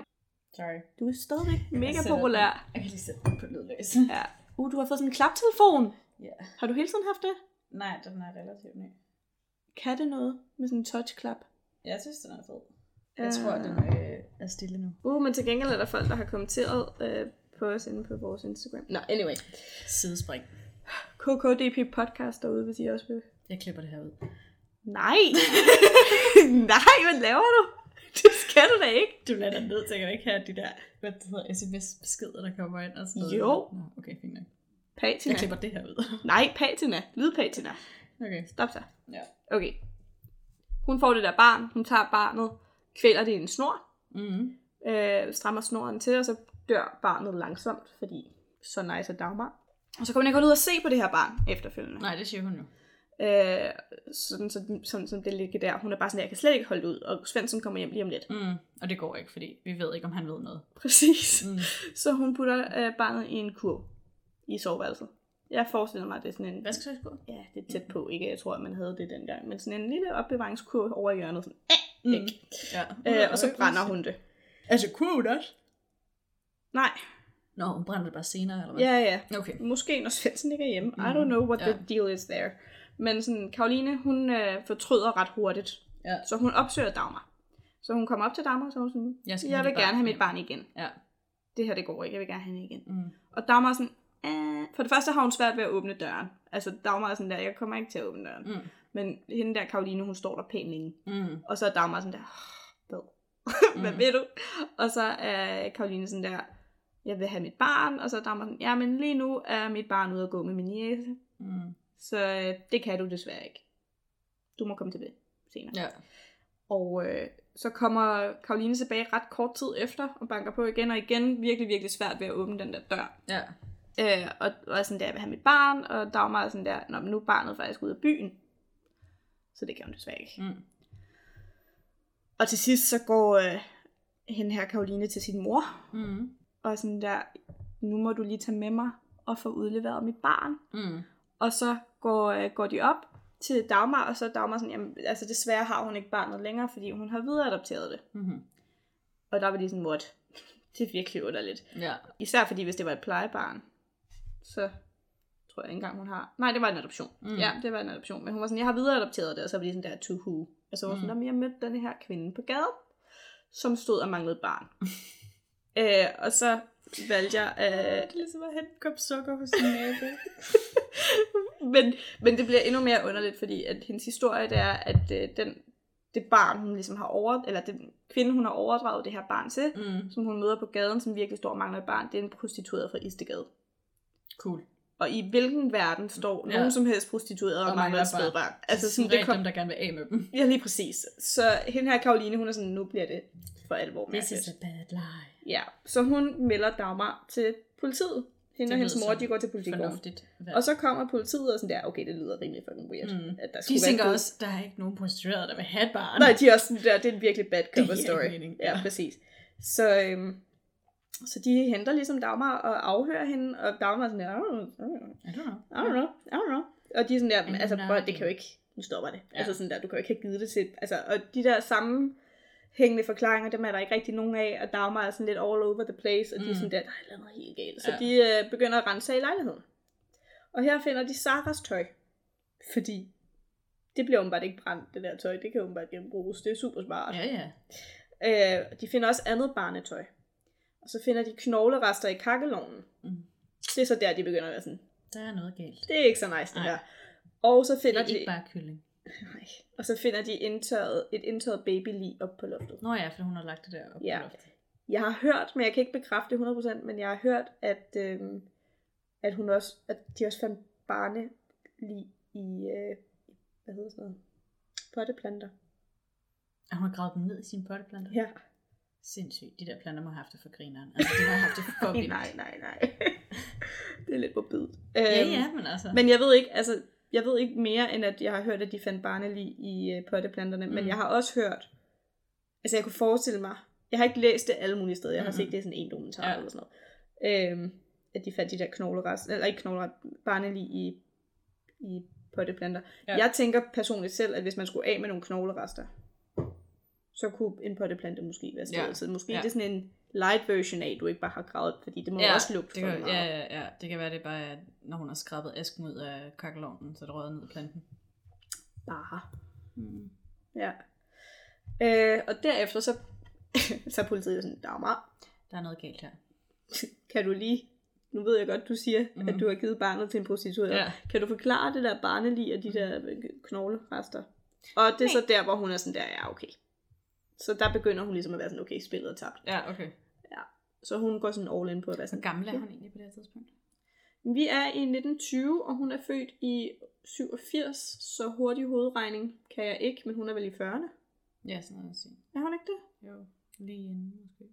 Sorry. Du er stadigvæk mega populær. Jeg kan lige sætte den på lydløs. Ja. Uh, du har fået sådan en klaptelefon. ja. Har du hele tiden haft det? Nej, den er relativt ny. Kan det noget med sådan en touchklap? Jeg synes, den er fed. Jeg tror, den øh, er stille nu. Uh, men til gengæld er der folk, der har kommenteret øh, på os inde på vores Instagram. Nå, anyway. Sidespring. KKDP podcast derude, hvis I også vil. Jeg klipper det her ud. Nej! Nej, hvad laver du? Det skal du da ikke. Du lader dig ned, tænker ikke have de der hvad det hedder, sms-beskeder, der kommer ind og sådan noget. Jo. Nå, okay, fint nok. Patina. Jeg klipper det her ud. Nej, patina. Lydpatina. Okay. Stop så. Ja. Okay. Hun får det der barn. Hun tager barnet. Kvæler det i en snor. Mm-hmm. Øh, strammer snoren til, og så dør barnet langsomt, fordi så nice er Dagmar. Og så kommer hun ikke ud og se på det her barn efterfølgende. Nej, det siger hun jo. Øh, sådan, sådan, sådan, som det ligger der. Hun er bare sådan, jeg kan slet ikke holde ud. Og Svendsen kommer hjem lige om lidt. Mm. Og det går ikke, fordi vi ved ikke, om han ved noget. Præcis. Mm. Så hun putter øh, barnet i en kurv i soveværelset. Jeg forestiller mig, at det er sådan en... Hvad skal jeg gå? Ja, det er tæt på. Ikke, jeg tror, at man havde det dengang. Men sådan en lille opbevaringskurv over i hjørnet. Sådan, Mm. Ikke? Ja. øh, og så brænder hun det. Altså, quote også? Nej. Nå, hun brænder det bare senere, eller hvad? Ja, ja. Okay. Måske når Svendsen ikke er hjemme. I Mhm. don't know what Ja. the deal is there. Men sådan, Karoline, hun øh, fortryder ret hurtigt. Ja. Så hun opsøger Dagmar. Så hun kommer op til Dagmar, og så hun sådan, Jeg skal jeg have vil gerne barn have mit hjem." barn igen. Ja. Det her, det går ikke. Jeg vil gerne have hende igen. Mm. Og Dagmar er sådan. For det første har hun svært ved at åbne døren. Altså, Dagmar er sådan der, jeg kommer ikke til at åbne døren. Mm. Men hende der, Karoline, hun står der pænt længe. Mm. Og så er Dagmar sådan der, hvad? Hvad Mm. ved du? Og så er Karoline sådan der, jeg vil have mit barn, og så er Dagmar sådan, ja, men lige nu er mit barn ude at gå med min jæse, Mm. så øh, det kan du desværre ikke. Du må komme tilbage senere. Ja. Og øh, så kommer Karoline tilbage ret kort tid efter, og banker på igen og igen, virkelig, virkelig svært ved at åbne den der dør. Ja. Øh, og, og sådan der, jeg vil have mit barn, og Dagmar er sådan der, Nå, men nu er barnet faktisk ude af byen. Så det kan hun desværre ikke. Mm. Og til sidst så går øh, hende her Karoline til sin mor, Mm. og sådan der, nu må du lige tage med mig og få udleveret mit barn. Mm. Og så går, øh, går de op til Dagmar, og så er Dagmar sådan, jamen, altså desværre har hun ikke barnet længere, fordi hun har videreadopteret det. Mm. Og der var de sådan, what? Det er virkelig underligt. Ja. Især fordi, hvis det var et plejebarn, så tror jeg ikke engang, hun har... Nej, det var en adoption. Mm. Ja, det var en adoption. Men hun var sådan, jeg har videreadopteret det, og så var de sådan der, to who? Og så var sådan, Mm. mm. jeg mødte den her kvinde på gaden, som stod og manglede barn. øh, og så valgte jeg... Øh, Det er ligesom at hente en kop sukker hos sin nabo. men, men det bliver endnu mere underligt, fordi at hendes historie, det er, at øh, den, det barn, hun ligesom har over, eller den kvinde, hun har overdraget det her barn til, Mm. som hun møder på gaden, som virkelig står og mangler et barn, det er en prostitueret fra Istegade. Cool. Og i hvilken verden står Ja. nogen som helst prostitueret og, Og mangler et spædbarn? Altså sådan, det kom... dem, der gerne vil af med dem. Ja, lige præcis. Så hende her Karoline, hun er sådan, nu bliver det for alvor mærkeligt. bad lie. Ja, så hun melder Dagmar til politiet. Hende og hendes mor, de går til. Fornuftigt. Og så kommer politiet og sådan der, okay, det lyder rimelig fucking weird. Mm. At der de skulle tænker være også, der er ikke nogen prostituerede, der vil have et barn. Nej, de er også sådan der, det er en virkelig bad cover story. mening, Ja, ja. præcis. Så, øhm, så de henter ligesom Dagmar og afhører hende, og Dagmar er sådan der, I don't know, I don't know. I don't know. Og de er sådan der, men altså prøv, det kan jo ikke, nu stopper det. Ja. Altså sådan der, du kan jo ikke have givet det til, altså, og de der sammenhængende forklaringer, dem er der ikke rigtig nogen af, og Dagmar er sådan lidt all over the place, og de er Mm. sådan der, der er et eller andet helt galt. Så Ja. de øh, begynder at rense i lejligheden. Og her finder de Saras tøj, fordi det bliver åbenbart ikke brændt, det der tøj, det kan åbenbart genbruges, det er super smart. Ja, ja. Øh, de finder også andet barnetøj. Og så finder de knoglerester i kakkelovnen. Mm. Det er så der, de begynder at være sådan, Der er noget galt. det er ikke så nice det Nej. her. Og så Det finder er de... ikke bare kylling. Nej. Og så finder de indtørret, et indtørret babylig op på loftet. Nå ja, for hun har lagt det der op Ja. på loftet. Jeg har hørt, men jeg kan ikke bekræfte det 100%, men jeg har hørt, at, øhm, at, hun også, at de også fandt barnelig i, øh, hvad hedder sådan noget, potteplanter. Og hun har gravet dem ned i sine potteplanter. Ja. Sindssygt. De der planter må have haft det for grineren. Altså, de må have haft det for vildt. nej, nej, nej. det er lidt på bid. Ja, Øhm, ja, men altså. Men jeg ved ikke, altså, jeg ved ikke mere, end at jeg har hørt, at de fandt barnelig i øh, potteplanterne. Mm. Men Mm. jeg har også hørt, altså jeg kunne forestille mig, jeg har ikke læst det alle mulige steder, jeg har Mhm. set det i sådan en dokumentar Ja. eller sådan noget. Øhm, at de fandt de der knoglerest, eller ikke knoglerest, barnelig i, i potteplanter. Ja. Jeg tænker personligt selv, at hvis man skulle af med nogle knoglerester, så kunne en potteplante måske være stedet. Ja. Så måske Ja. det er sådan en light version af, du ikke bare har gravet, fordi det må ja, også lugte for kan, meget. ja, ja, ja, det kan være, det er bare, når hun har skrabet asken ud af kakkelovnen, så det røget ned i planten. Bare. Mm. Ja. Øh, og derefter så, så er politiet sådan, Dagmar, Der er noget galt her. kan du lige, nu ved jeg godt, du siger, mm. Mhm. at du har givet barnet til en prostitueret. Ja. Kan du forklare det der barnelig og de der øh, knoglerester? Og det er så der, hvor hun er sådan der, ja okay. Så der begynder hun ligesom at være sådan, okay, spillet er tabt. Ja, okay. Så hun går sådan all in på at være Hvor sådan, gammel er hun egentlig på det her tidspunkt? Vi er i 1920, og hun er født i 87, så hurtig hovedregning kan jeg ikke, men hun er vel i 40'erne. Ja, sådan noget at sige. Er hun ikke det? Jo, lige inden måske.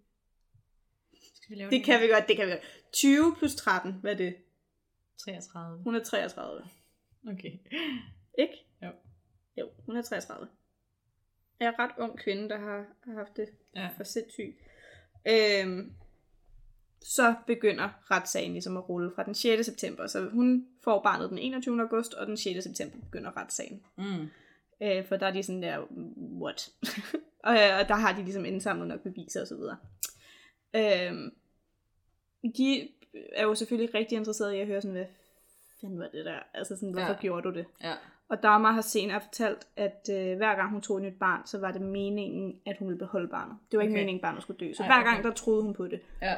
Skal vi lave Det kan vi godt, det kan vi godt. 20 plus 13, hvad er det? 33. Hun er 33. Okay. Ikke? Jo. Jo, hun er 33. Jeg er ret ung kvinde, der har, har haft det Ja. for sindssygt. Øhm, så begynder retssagen ligesom at rulle fra den 6. september. Så hun får barnet den 21. august, og den 6. september begynder retssagen. Mm. Øh, for der er de sådan der, what? og, og der har de ligesom indsamlet nok beviser og så videre. Øhm, de er jo selvfølgelig rigtig interesserede i at høre sådan, hvad fanden var det der? Altså sådan, hvorfor ja. gjorde du det? Ja. Og Dagmar har senere fortalt, at øh, hver gang hun tog et nyt barn, så var det meningen, at hun ville beholde barnet. Det var ikke Okay. meningen, at barnet skulle dø. Så Ej, hver okay. gang, der troede hun på det. Ja.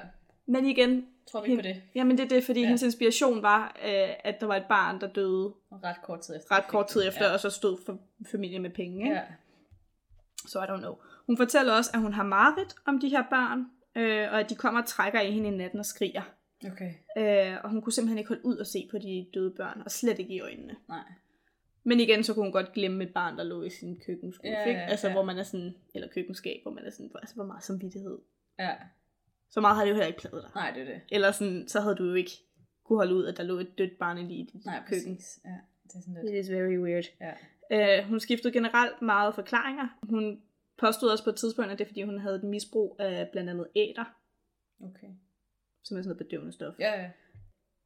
Men igen, Tror vi ikke på det? jamen det er det, fordi Ja. hendes inspiration var, øh, at der var et barn, der døde Ret kort tid efter. ret kort tid efter, Ja. og så stod for familie med penge. Ikke? Ja. Så I don't know. Hun fortæller også, at hun har mareridt om de her børn, øh, og at de kommer og trækker i hende i natten og skriger. Okay. Øh, og hun kunne simpelthen ikke holde ud og se på de døde børn, og slet ikke i øjnene. Nej. Men igen, så kunne hun godt glemme et barn, der lå i sin køkkenskab, Ja, ikke? Altså, ja. hvor man er sådan, eller køkkenskab, hvor man er sådan, altså, hvor meget samvittighed. Ja. Så meget har det jo heller ikke pladet dig. Nej, det er det. Eller sådan, så havde du jo ikke kunne holde ud, at der lå et dødt barn lige i dit Nej, køkken. præcis. Ja, det er sådan lidt. It is very weird. Ja. Uh, hun skiftede generelt meget forklaringer. Hun påstod også på et tidspunkt, at det er fordi, hun havde et misbrug af blandt andet æder, Okay. som er sådan noget bedøvende stof. Ja, ja.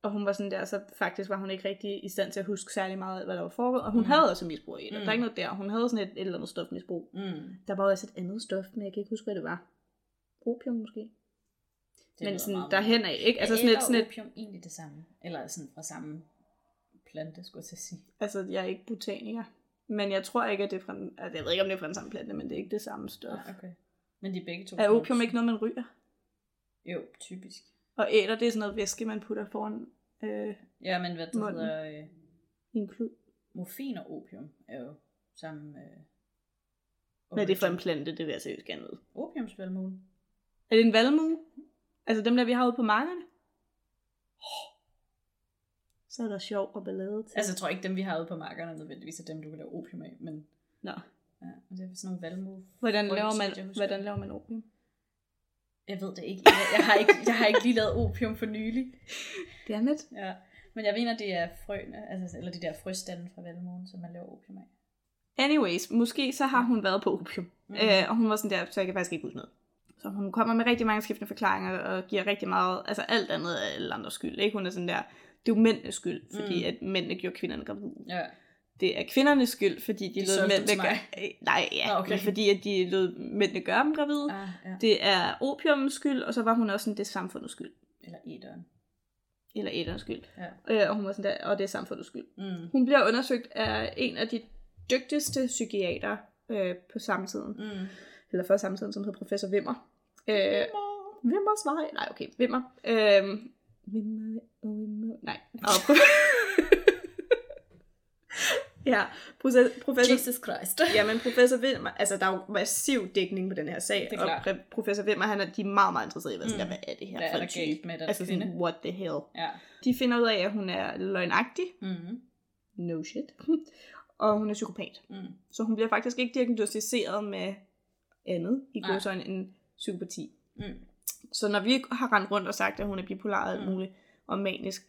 Og hun var sådan der, så faktisk var hun ikke rigtig i stand til at huske særlig meget af, hvad der var foregået. Og hun Mm. mm. havde også misbrug af æder. Mm. Der er ikke noget der. Hun havde sådan et, et eller andet stofmisbrug. Mm. Der var også et andet stof, men jeg kan ikke huske, hvad det var. Opium måske. Det men sådan derhen af, ikke? Altså sådan et, sådan et, opium egentlig det samme? Eller sådan fra samme plante, skulle jeg sige. altså jeg er ikke botaniker. Men jeg tror ikke, at det er fra den, altså, jeg ved ikke, om det er fra den samme plante, men det er ikke det samme stof. Ja, okay. Men de er begge to. Er opium ikke noget, man ryger? Jo, typisk. Og æder, det er sådan noget væske, man putter foran øh, Ja, men hvad det Munden. hedder, øh, en klud. morfin og opium er jo samme... Øh, Hvad er det for en plante, det vil jeg seriøst gerne vide. Opiumsvalmue. Er det en valmue? Altså dem der, vi har ude på markerne? Så er der sjov og ballade til. Altså, jeg tror ikke, dem vi har ude på markerne nødvendigvis er dem, du kan lave opium af, men Nå. ja, det er sådan nogle valmue. Hvordan laver man, hvordan laver man opium? Jeg ved det ikke. Jeg, jeg, har ikke. jeg har ikke lige lavet opium for nylig. Dammit. Ja. Men jeg mener, det er frøene, altså, eller de der frøstande fra valmuen, som man laver opium af. Anyways, måske så har hun været på opium. Mm. Øh, og hun var sådan der, så jeg kan faktisk ikke huske noget. Så hun kommer med rigtig mange skiftende forklaringer, og giver rigtig meget, altså alt andet er alle andres skyld. Ikke? Hun er sådan der, det er jo mændenes skyld, fordi Mm. at mændene gjorde kvinderne gravide. Ja. Det er kvindernes skyld, fordi de, De lod mændene gøre... Nej, ja, Nå, okay. men fordi at de lod mændene gøre dem gravide. Ah, ja. Det er opiumens skyld, og så var hun også sådan, det er samfundets skyld. Eller æderen. Eller æderens skyld. Ja. Øh, og hun var sådan der, og det er samfundets skyld. Mm. Hun bliver undersøgt af en af de dygtigste psykiater øh, på samtiden. Mm. Eller før samtiden, som hedder professor Wimmer. Øh, Wimmers vej? Nej, okay, Wimmer. Øh, Wimmer, Wimmer, nej. Og ja, profe- professor, Jesus Christ. ja, men professor Wimmer, altså der er jo massiv dækning på den her sag, Det er og pre- professor Wimmer, han er, de er meget, meget interesseret i, hvad, sådan Mm. der, hvad er det her Hvad er for der en type? med den Altså sådan, kvinde? what the hell? Ja. De finder ud af, at hun er løgnagtig. Mm. No shit. og hun er psykopat. Mm. Så hun bliver faktisk ikke diagnostiseret med andet i Nej. godsøjne end psykopati. Mm. Så når vi har rendt rundt og sagt, at hun er bipolar og Mm. muligt, og manisk,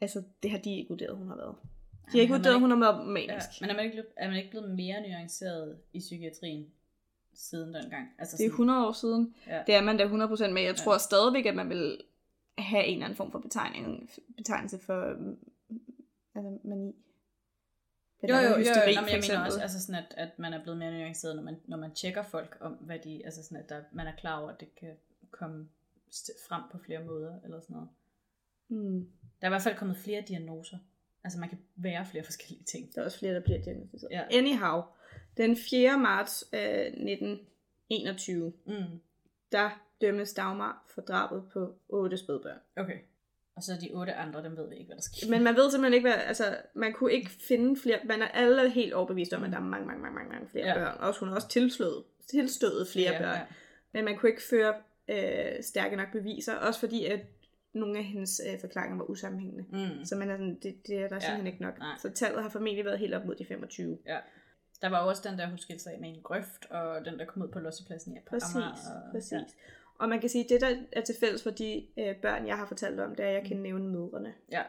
altså det har de ikke vurderet, hun har været. De har Jamen, ikke vurderet, hun har været Ja. manisk. Men er man, ikke, blevet- er man ikke blevet mere nuanceret i psykiatrien siden dengang? Altså Det er 100 år siden. Ja. Det er man da 100%, men jeg Ja. tror stadigvæk, at man vil have en eller anden form for betegning, betegnelse for mm, altså mani. Jo, jo, jo, jo. Hysteri, Nå, men jeg mener også, altså sådan, at, at man er blevet mere nuanceret, når man, når man tjekker folk om, hvad de, altså sådan, at der, man er klar over, at det kan komme frem på flere måder, eller sådan noget. Mm. Der er i hvert fald kommet flere diagnoser. Altså man kan være flere forskellige ting. Der er også flere, der bliver diagnostiseret. Ja. Anyhow, den 4. marts øh, 1921, Mm. der dømmes Dagmar for drabet på otte spædbørn. Okay. Og så de otte andre, dem ved vi ikke, hvad der sker. Men man ved simpelthen ikke, hvad, altså, man kunne ikke finde flere, man er alle helt overbevist om, at der er mange, mange, mange, mange, mange flere ja. børn. Også hun har også tilslået, tilstået flere Ja, børn. ja. Men man kunne ikke føre øh, stærke nok beviser, også fordi, at nogle af hendes øh, forklaringer var usammenhængende. Mm. Så man er sådan, det, det er der Ja, simpelthen ikke nok. nej. Så tallet har formentlig været helt op mod de 25. Ja. Der var også den der, hun skilte sig af med en grøft, og den der kom ud på lossepladsen i Præcis, Amager. Og, præcis. Ja. Ja. Og man kan sige, at det, der er til fælles for de øh, børn, jeg har fortalt om, det er, at jeg kan nævne mødrene. ja.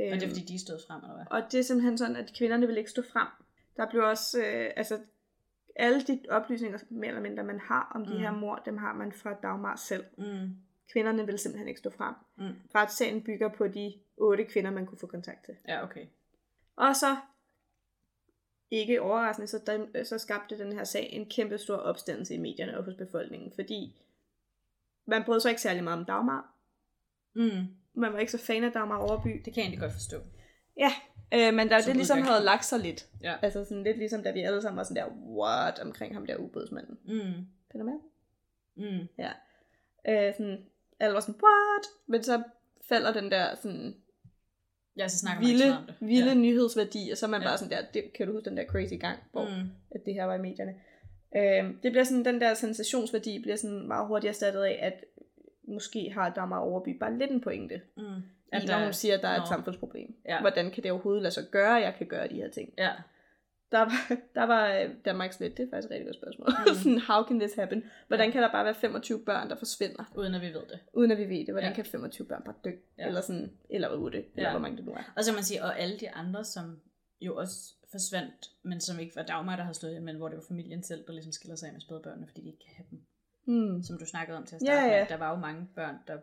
Øhm, Og det er fordi, de stod frem, eller hvad? Og det er simpelthen sådan, at kvinderne vil ikke stå frem. Der blev også, øh, altså, alle de oplysninger, mere eller mindre, man har om de Mm. her mor, dem har man fra Dagmar selv. Mm. Kvinderne vil simpelthen ikke stå frem. Mm. Retssagen bygger på de otte kvinder, man kunne få kontakt til. Ja, okay. Og så, ikke overraskende, så, der, så skabte den her sag en kæmpe stor opstandelse i medierne og hos befolkningen, fordi man brød sig ikke særlig meget om Dagmar. Mm. Man var ikke så fan af Dagmar Overby. Det kan jeg egentlig godt forstå. Ja, øh, men der, Som det ligesom havde lagt sig lidt. Ja. Altså sådan lidt ligesom, da vi alle sammen var sådan der, what, omkring ham der ubådsmanden. Mm. Finder med? Mm. Ja. Øh, sådan, alle var sådan, what? Men så falder den der sådan Ja, så snakker man ikke vilde, om det. vilde ja. nyhedsværdi, og så er man Ja. bare sådan der, det, kan du huske den der crazy gang, hvor Mm. at det her var i medierne. Øh, det bliver sådan, den der sensationsværdi bliver sådan meget hurtigt erstattet af, at måske har Dagmar Overby bare lidt en pointe. Mm. At når hun siger, at der er et Nå. samfundsproblem. Ja. Hvordan kan det overhovedet lade sig gøre, at jeg kan gøre de her ting? Ja. Der var, der var øh, Danmarks Let, det er faktisk et rigtig godt spørgsmål. Mm. sådan, how can this happen? Hvordan Ja. kan der bare være 25 børn, der forsvinder, Uden at vi ved det. uden at vi ved det? Hvordan Ja. kan 25 børn bare dø? Ja. Eller sådan, eller 8, eller Ja. hvor mange det nu er. Og så man sige, og alle de andre, som jo også forsvandt, men som ikke var Dagmar, der har slået men hvor det var familien selv, der ligesom skiller sig af med spædbørnene, fordi de ikke kan have dem. Hmm. Som du snakkede om til at Ja, starte ja. med. Der var jo mange børn, der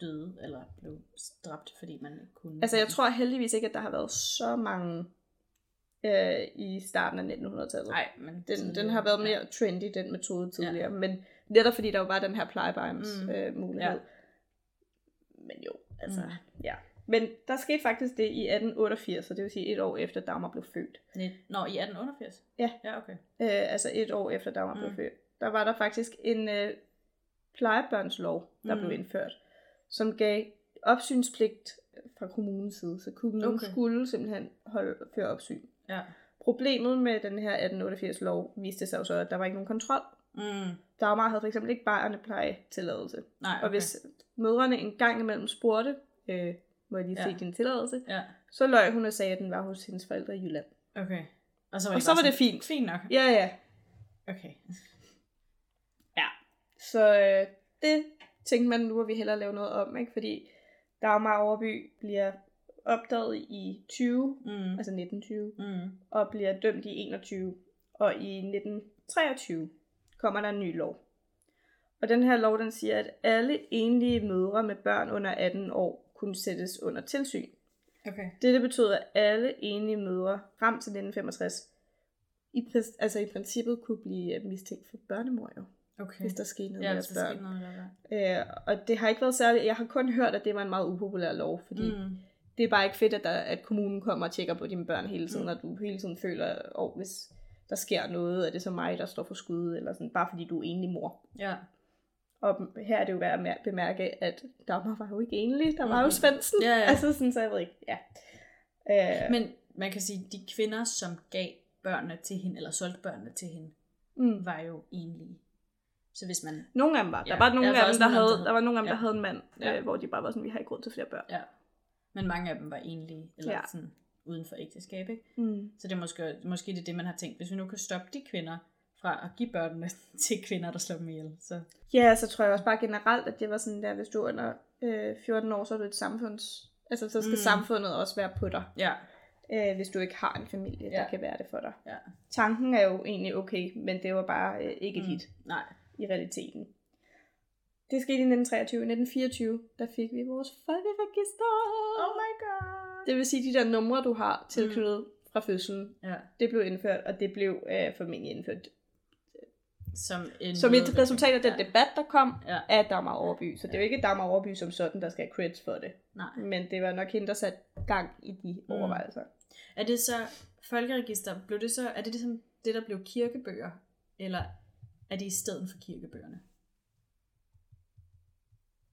døde eller blev dræbt, fordi man ikke kunne. Altså, jeg tror heldigvis ikke, at der har været så mange øh, i starten af 1900-tallet. Nej, men Den, den har været ja. mere trendy, den metode tidligere. Ja. Men netop fordi der jo var den her plejebejens Mm. øh, mulighed. Ja. Men jo, altså, Mm. ja. Men der skete faktisk det i 1888, så det vil sige et år efter Dagmar blev født. Nå, i 1888? Ja. Ja, okay. Øh, altså et år efter Dagmar mm. blev født. Der var der faktisk en øh, plejebørnslov, der Mm. blev indført, som gav opsynspligt fra kommunens side. Så kommunen okay. skulle simpelthen holde, føre opsyn. Ja. Problemet med den her 1888 lov viste sig jo så, at der var ikke nogen kontrol. Mm. Dagmar havde for eksempel ikke barneplejetilladelse. Nej, okay. Og hvis mødrene en gang imellem spurgte, øh, må jeg lige Ja. se din tilladelse, Ja, så løj hun og sagde, at den var hos hendes forældre i Jylland. okay. Og så var, Og de så var det fint. Fint nok. Ja, ja. Okay. Så øh, det tænkte man, nu vil vi hellere lave noget om, ikke? Fordi Dagmar Overby bliver opdaget i 20, Mm. altså 1920, Mm. og bliver dømt i 21. Og i 1923 kommer der en ny lov. Og den her lov, den siger, at alle enlige mødre med børn under 18 år kunne sættes under tilsyn. Okay. Dette betød, at alle enlige mødre frem til 1965 i, altså i princippet kunne blive øh, mistænkt for børnemord, jo, Okay. hvis der skete noget ja, med deres der børn. noget. Øh, og det har ikke været særligt, jeg har kun hørt, at det var en meget upopulær lov, fordi mm. Mm. det er bare ikke fedt, at, der, at kommunen kommer og tjekker på dine børn hele tiden, Mm. mm. og du hele tiden føler, oh, hvis der sker noget, er det så mig, der står for skud, eller sådan, bare fordi du er enlig mor. Ja. Og her er det jo værd at mær- bemærke, at Dagmar var jo ikke enlig, der var jo Mhm. Svendsen. Ja, ja. Altså sådan, så jeg ved ikke, ja. Øh, Men man kan sige, de kvinder, som gav børnene til hende, eller solgte børnene til hende, mm. var jo enlige. Så hvis man... Nogle af dem var. Der Ja, var nogle der var af dem, der havde, der havde- der var nogle af dem, der havde en mand, Ja. øh, hvor de bare var sådan, vi har ikke råd til flere børn. Ja. Men mange af dem var enlige, eller Ja. sådan uden for ægteskab, ikke? Mm. Så det er måske, måske det, er det, man har tænkt. Hvis vi nu kan stoppe de kvinder fra at give børnene til kvinder, der slår dem ihjel, så... Ja, så tror jeg også bare generelt, at det var sådan der, hvis du er under øh, 14 år, så er du et samfunds... Altså, så skal Mm. samfundet også være på dig, Ja, øh, hvis du ikke har en familie, der Ja. kan være det for dig. ja. Tanken er jo egentlig okay, men det var bare øh, ikke Mm. hit Nej. i realiteten. Det skete i 1923. I 1924, der fik vi vores folkeregister. Oh my god. Det vil sige, de der numre, du har tilknyttet mm. fra fødslen, Ja. det blev indført, og det blev øh, formentlig indført Som, en som et resultat af den ja. debat, der kom Ja. af Dagmar Overby. Så det er jo ikke Dagmar Overby som sådan, der skal have credits for det. Nej. Men det var nok hende, der satte gang i de Mm. overvejelser. Er det så, folkeregister, blev det så, er det ligesom det, der blev kirkebøger, eller er det i stedet for kirkebøgerne?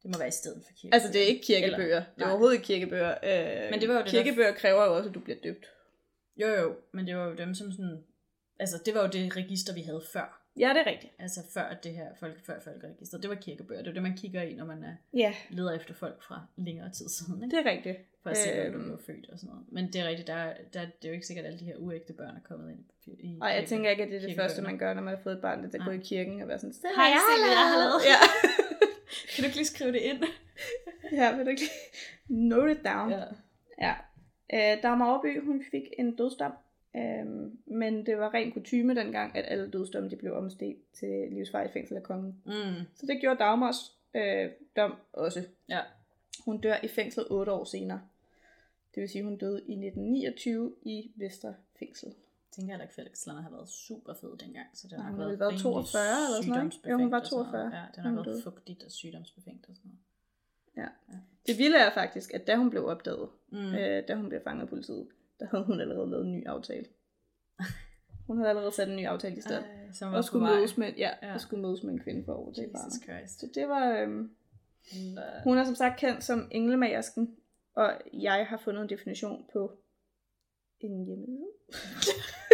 Det må være i stedet for kirkebøger. Altså, det er ikke kirkebøger. Eller- det er nej. overhovedet ikke kirkebøger. Øh, Men det var jo det, der- kirkebøger kræver jo også, at du bliver døbt. Jo, jo, men det var jo dem, som sådan... Altså, det var jo det register, vi havde før. Ja, det er rigtigt. Altså, før det her folk, før folkeregister. Det var kirkebøger. Det var det, man kigger i, når man er, Ja, leder efter folk fra længere tid siden. Ikke? det er rigtigt. For at se, hvor Øhm. du blev født og sådan noget. Men det er rigtigt, der, er- der, det er jo ikke sikkert, at alle de her uægte børn er kommet ind i Og jeg tænker ikke, at det er det første, man gør, når man har fået et barn, det er at gå Nej. i kirken og være sådan, "Se, Hej, jeg har lavet." Ja. Kan du ikke lige skrive det ind? ja, vil du ikke lige note it down? Ja. Ja. Øh, Dagmar Overby, hun fik en dødsdom. Øhm, men det var ren kutyme dengang, at alle dødsdomme de blev omstedt til livsvarigt fængsel af kongen. Mm. Så det gjorde Dagmars øh, dom også. Ja. Hun dør i fængsel 8 år senere. Det vil sige, hun døde i 1929 i Vestre fængsel. Jeg tænker heller ikke, at fængslerne har været super fede dengang. Så det har nok været været rimelig 42 eller sådan noget, Jo, hun var og sådan noget. 42, Ja, det har nok været fugtigt og sygdomsbefængt og sådan noget. Det vilde er faktisk, at da hun blev opdaget, Mm. øh, da hun blev fanget af politiet, der havde hun allerede lavet en ny aftale. Hun havde allerede sat en ny aftale i stedet. Ej, som var Og skulle mødes med, ja, Ja. ja. Og skulle mødes med en kvinde for over det. Jesus Christ. Så det var, øhm, Hun, øh, hun er som sagt kendt som englemagersken, og jeg har fundet en definition på en hjemmeside.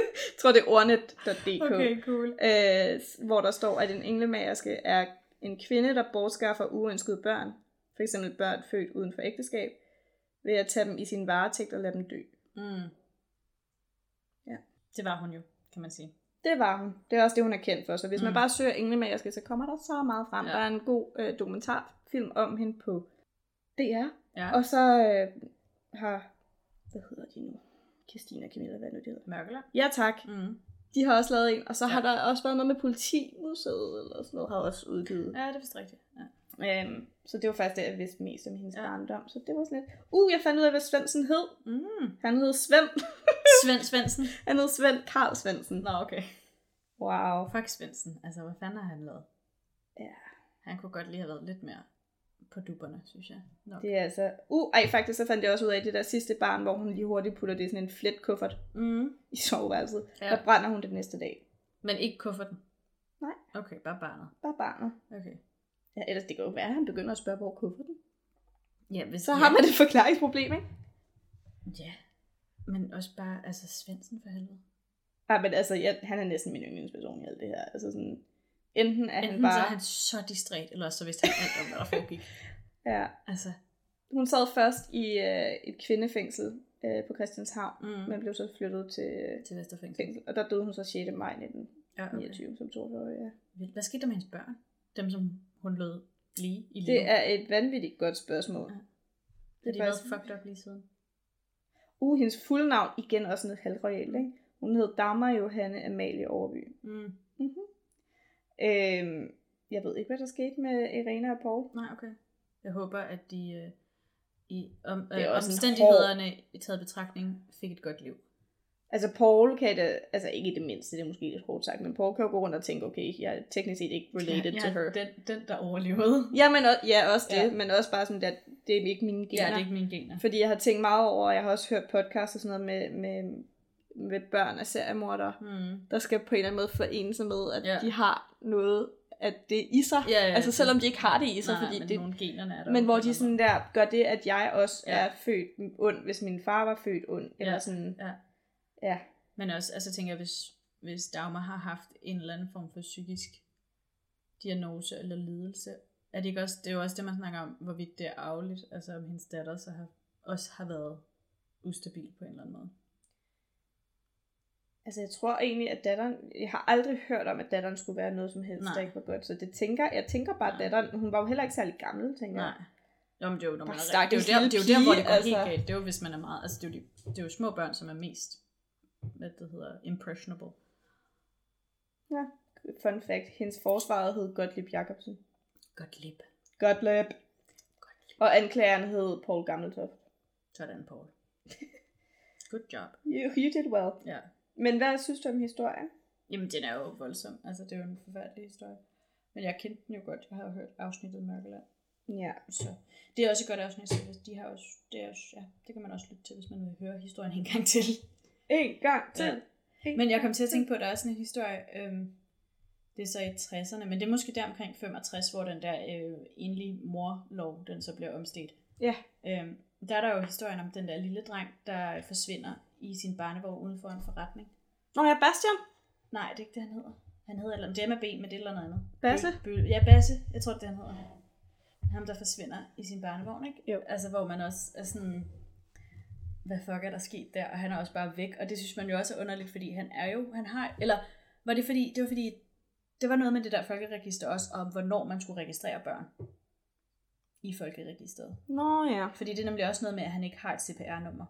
tror, det er ordnet.dk. Okay, cool. øh, hvor der står, at en englemagerske er en kvinde, der bortskaffer uønskede børn, f.eks. børn født uden for ægteskab, ved at tage dem i sin varetægt og lade dem dø. Mm. Ja. Det var hun jo, kan man sige. Det var hun. Det er også det, hun er kendt for. Så hvis mm. man bare søger englemagerske, så kommer der så meget frem. Ja. Der er en god øh, dokumentarfilm om hende på DR. Ja. Og så øh, har, hvad hedder de nu? Christina Camilla, hvad er det, de hedder? Mørkeland. Ja tak. Mm. De har også lavet en. Og så ja. Har der også været noget med politimuseet, eller sådan noget, har også udgivet. Ja, det er vist rigtigt. Ja. Øhm, så det var faktisk det, jeg vidste mest om hendes ja. barndom. Så det var sådan lidt, uh, jeg fandt ud af, hvad Svendsen hed. Mm. Han hed Svend. Svend Svendsen. Han hed Svend Karl Svendsen. Nå, okay. Wow. Fuck Svendsen. Altså, hvad fanden har han lavet? Ja. Han kunne godt lige have været lidt mere på dupperne, synes jeg. Nok. Det er altså... Uh, ej, faktisk så fandt jeg også ud af det der sidste barn, hvor hun lige hurtigt putter det i sådan en fletkuffert Mm. i soveværelset. Ja. Der brænder hun det næste dag. Men ikke kufferten? Nej. Okay, bare barnet. Bare barnet. Okay. Ja, ellers det kan jo være, at han begynder at spørge, hvor kufferten. Ja, hvis, Så ja. har man et forklaringsproblem, ikke? Ja. Men også bare, altså Svendsen for helvede. Ja, men altså, jeg, han er næsten min yndlingsperson i alt det her. Altså sådan, enten er Enten han bare... så er han så distræt, eller så vidste han alt om, hvad der foregik. Ja. Altså, Hun sad først i øh, et kvindefængsel øh, på Christianshavn, mm. men blev så flyttet til til Vesterfængsel. fængsel. Og der døde hun så 6. maj 1929 Ja, okay. som 42 ja. Hvad skete der med hendes børn? Dem, som hun lod blive i live. Det er et vanvittigt godt spørgsmål. Ja. Har Det de er været fucked up lige siden? Uh, hendes fulde navn, igen også noget halvroyalt, ikke? Hun hed Dagmar Johanne Amalie Overby. Mm. Mm-hmm. Øhm, jeg ved ikke, hvad der skete med Irena og Paul. Nej, okay. Jeg håber, at de øh, i om, Det er øh, også omstændighederne i taget betragtning fik et godt liv. Altså Paul kan det, altså ikke i det mindste, det er måske lidt hårdt sagt, men Paul kan jo gå rundt og tænke, okay, jeg er teknisk set ikke related ja, to her. Den, den, der overlevede. Ja, men også, ja, også det, Ja. ja. men også bare sådan, at det er ikke mine gener. Ja, det er ikke mine gener. Fordi jeg har tænkt meget over, og jeg har også hørt podcasts og sådan noget med, med, med børn af seriemordere, Mm. der skal på en eller anden måde forene sig med, at Ja. de har noget af det i sig. Ja, ja, altså selvom de ikke har det i sig, Nej, fordi men det, nogle generne er der. men hvor de sådan der, gør det, at jeg også Ja. er født ond, hvis min far var født ond, eller Ja. sådan, Ja. ja. Men også, altså tænker jeg, hvis, hvis Dagmar har haft en eller anden form for psykisk diagnose eller lidelse, er det ikke også, det er jo også det, man snakker om, hvorvidt det er arveligt, altså om hendes datter så har, også har været ustabil på en eller anden måde. Altså jeg tror egentlig, at datteren, jeg har aldrig hørt om, at datteren skulle være noget som helst, Nej. der ikke var godt, så det tænker, jeg tænker bare, at datteren, hun var jo heller ikke særlig gammel, tænker jeg. Nej. Jo, men det er jo, når man er, det er jo der, det er jo der, hvor det går helt altså. galt. Det er jo, hvis man er meget, altså det er jo, de, det er jo små børn, som er mest, hvad det hedder, impressionable. Ja. Fun fact, hendes forsvaret hed Gottlieb Jacobsen. Godt lip. Gottlieb. Og anklageren hed Paul Gammeltoft. Sådan, Paul. Good job. You, you did well. Ja. Men hvad synes du om historien? Jamen, den er jo voldsom. Altså, det er jo en forfærdelig historie. Men jeg kendte den jo godt. Jeg har jo hørt afsnittet Mørkeland. Ja. Så det er også et godt afsnit, så de har også, det, er også, ja, det kan man også lytte til, hvis man vil høre historien en gang til. En gang til. Ja. En Men jeg kom til at tænke på, at der er sådan en historie, øhm, det er så i 60'erne, men det er måske der omkring 65, hvor den der øh, enlige morlov, den så bliver omstedt. Ja. Øhm, der er der jo historien om den der lille dreng, der forsvinder i sin barnevogn uden for en forretning. Nå ja, Bastian. Nej, det er ikke det, han hedder. Han hedder eller, det er med B, men det er eller noget andet. Basse? Bø, bø, ja, Basse. Jeg tror, det er han hedder. Ham, der forsvinder i sin barnevogn, ikke? Jo. Altså, hvor man også er sådan, hvad fuck er der sket der? Og han er også bare væk. Og det synes man jo også er underligt, fordi han er jo, han har, eller var det fordi, det var fordi, det var noget med det der folkeregister også, om hvornår man skulle registrere børn i folkeregisteret. Nå ja. Fordi det er nemlig også noget med, at han ikke har et CPR-nummer.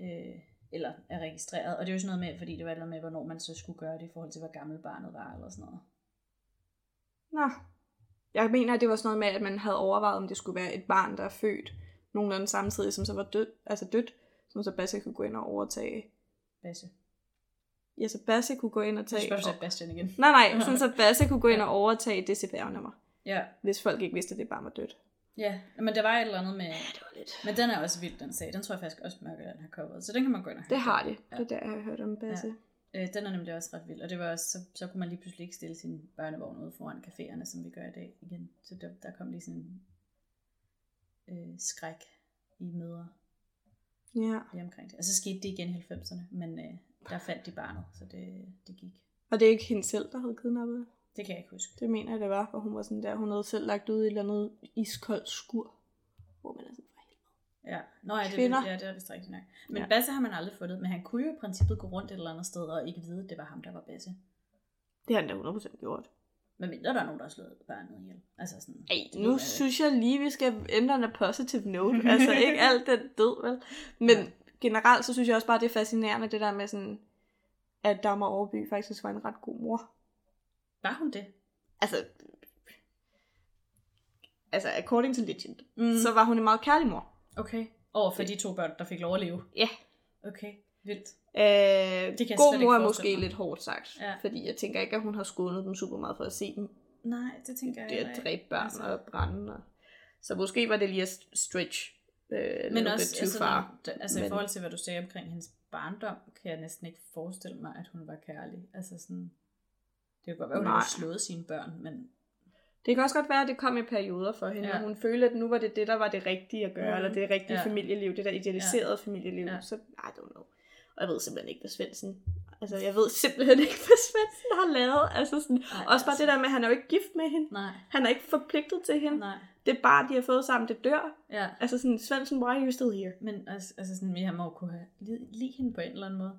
Øh, eller er registreret. Og det er jo sådan noget med, fordi det var noget med, hvornår man så skulle gøre det i forhold til, hvor gammel barnet var, eller sådan noget. Nå. Jeg mener, at det var sådan noget med, at man havde overvejet, om det skulle være et barn, der er født nogenlunde samtidig, som så var død, altså dødt, som så Basse kunne gå ind og overtage. Basse. Ja, så Basse kunne gå ind og tage... spørger du så Bastian igen. Nej, nej, sådan så Basse kunne gå ind og overtage det CPR-nummer, Ja. hvis folk ikke vidste, at det barn var dødt. Ja, men der var et eller andet med... det var lidt. Men den er også vild, den sag. Den tror jeg faktisk også Mørkeland har coveret. Så den kan man gå ind og høre. Det har de. Ja. Det er der, jeg har hørt om Basse. Øh, den er nemlig også ret vild. Og det var også, så, så kunne man lige pludselig ikke stille sin børnevogn ude foran caféerne, som vi gør i dag igen. Så der, der kom lige sådan en øh, skræk i møder Ja. lige omkring det. Og så skete det igen i 90'erne, men, øh, der fandt de barnet, så det, det gik. Og det er ikke hende selv, der havde kidnappet det? Det kan jeg ikke huske. Det mener jeg, det var, hvor hun var sådan der. Hun havde selv lagt ud i et eller andet iskoldt skur. Hvor man er sådan, for helvede. Ja, Nå, ja, det, Kvinder. ja, det er vist rigtigt nok. Men Ja. Basse har man aldrig fundet, men han kunne jo i princippet gå rundt et eller andet sted og ikke vide, at det var ham, der var Basse. Det har han da 100% gjort. Men mindre der er nogen, der har slået barnet ihjel. Altså sådan, Ej, det nu jeg synes jeg lige, vi skal ændre en positive note. altså ikke alt den død, vel? Men Ja. generelt, så synes jeg også bare, det er fascinerende, det der med sådan, at Dagmar Overby faktisk var en ret god mor. Var hun det? Altså, altså according to legend, Mm. så var hun en meget kærlig mor. Okay. Over for de to børn, der fik lov at leve. Ja. Okay, vildt. Øh, Det kan god ikke mor er måske mig. lidt hårdt sagt, Ja. fordi jeg tænker ikke, at hun har skånet dem super meget for at se dem Nej, det tænker jeg det heller at ikke. dræbe børn Altså. og brænde. Og... Så måske var det lige at stretch øh, Men også, altså, far. altså Men- i forhold til, hvad du sagde omkring hendes barndom, kan jeg næsten ikke forestille mig, at hun var kærlig. Altså sådan, det kan godt være, at hun har slået sine børn, men Det kan også godt være, at det kom i perioder for hende, ja. Og hun følte, at nu var det det, der var det rigtige at gøre, mm. Eller det rigtige ja. Familieliv, det der idealiserede ja. familieliv. Ja. Så, I don't know. Og jeg ved simpelthen ikke, hvad Svendsen... Altså, jeg ved simpelthen ikke, hvad Svendsen har lavet. Altså sådan, Nej, også bare altså. det der med, at han er jo ikke gift med hende. nej, Han er ikke forpligtet til hende. nej. Det barn, de har fået sammen, det dør. Ja, Altså sådan, Svendsen, why are you still here? men altså, altså sådan, vi har må kunne have lid- lide hende på en eller anden måde.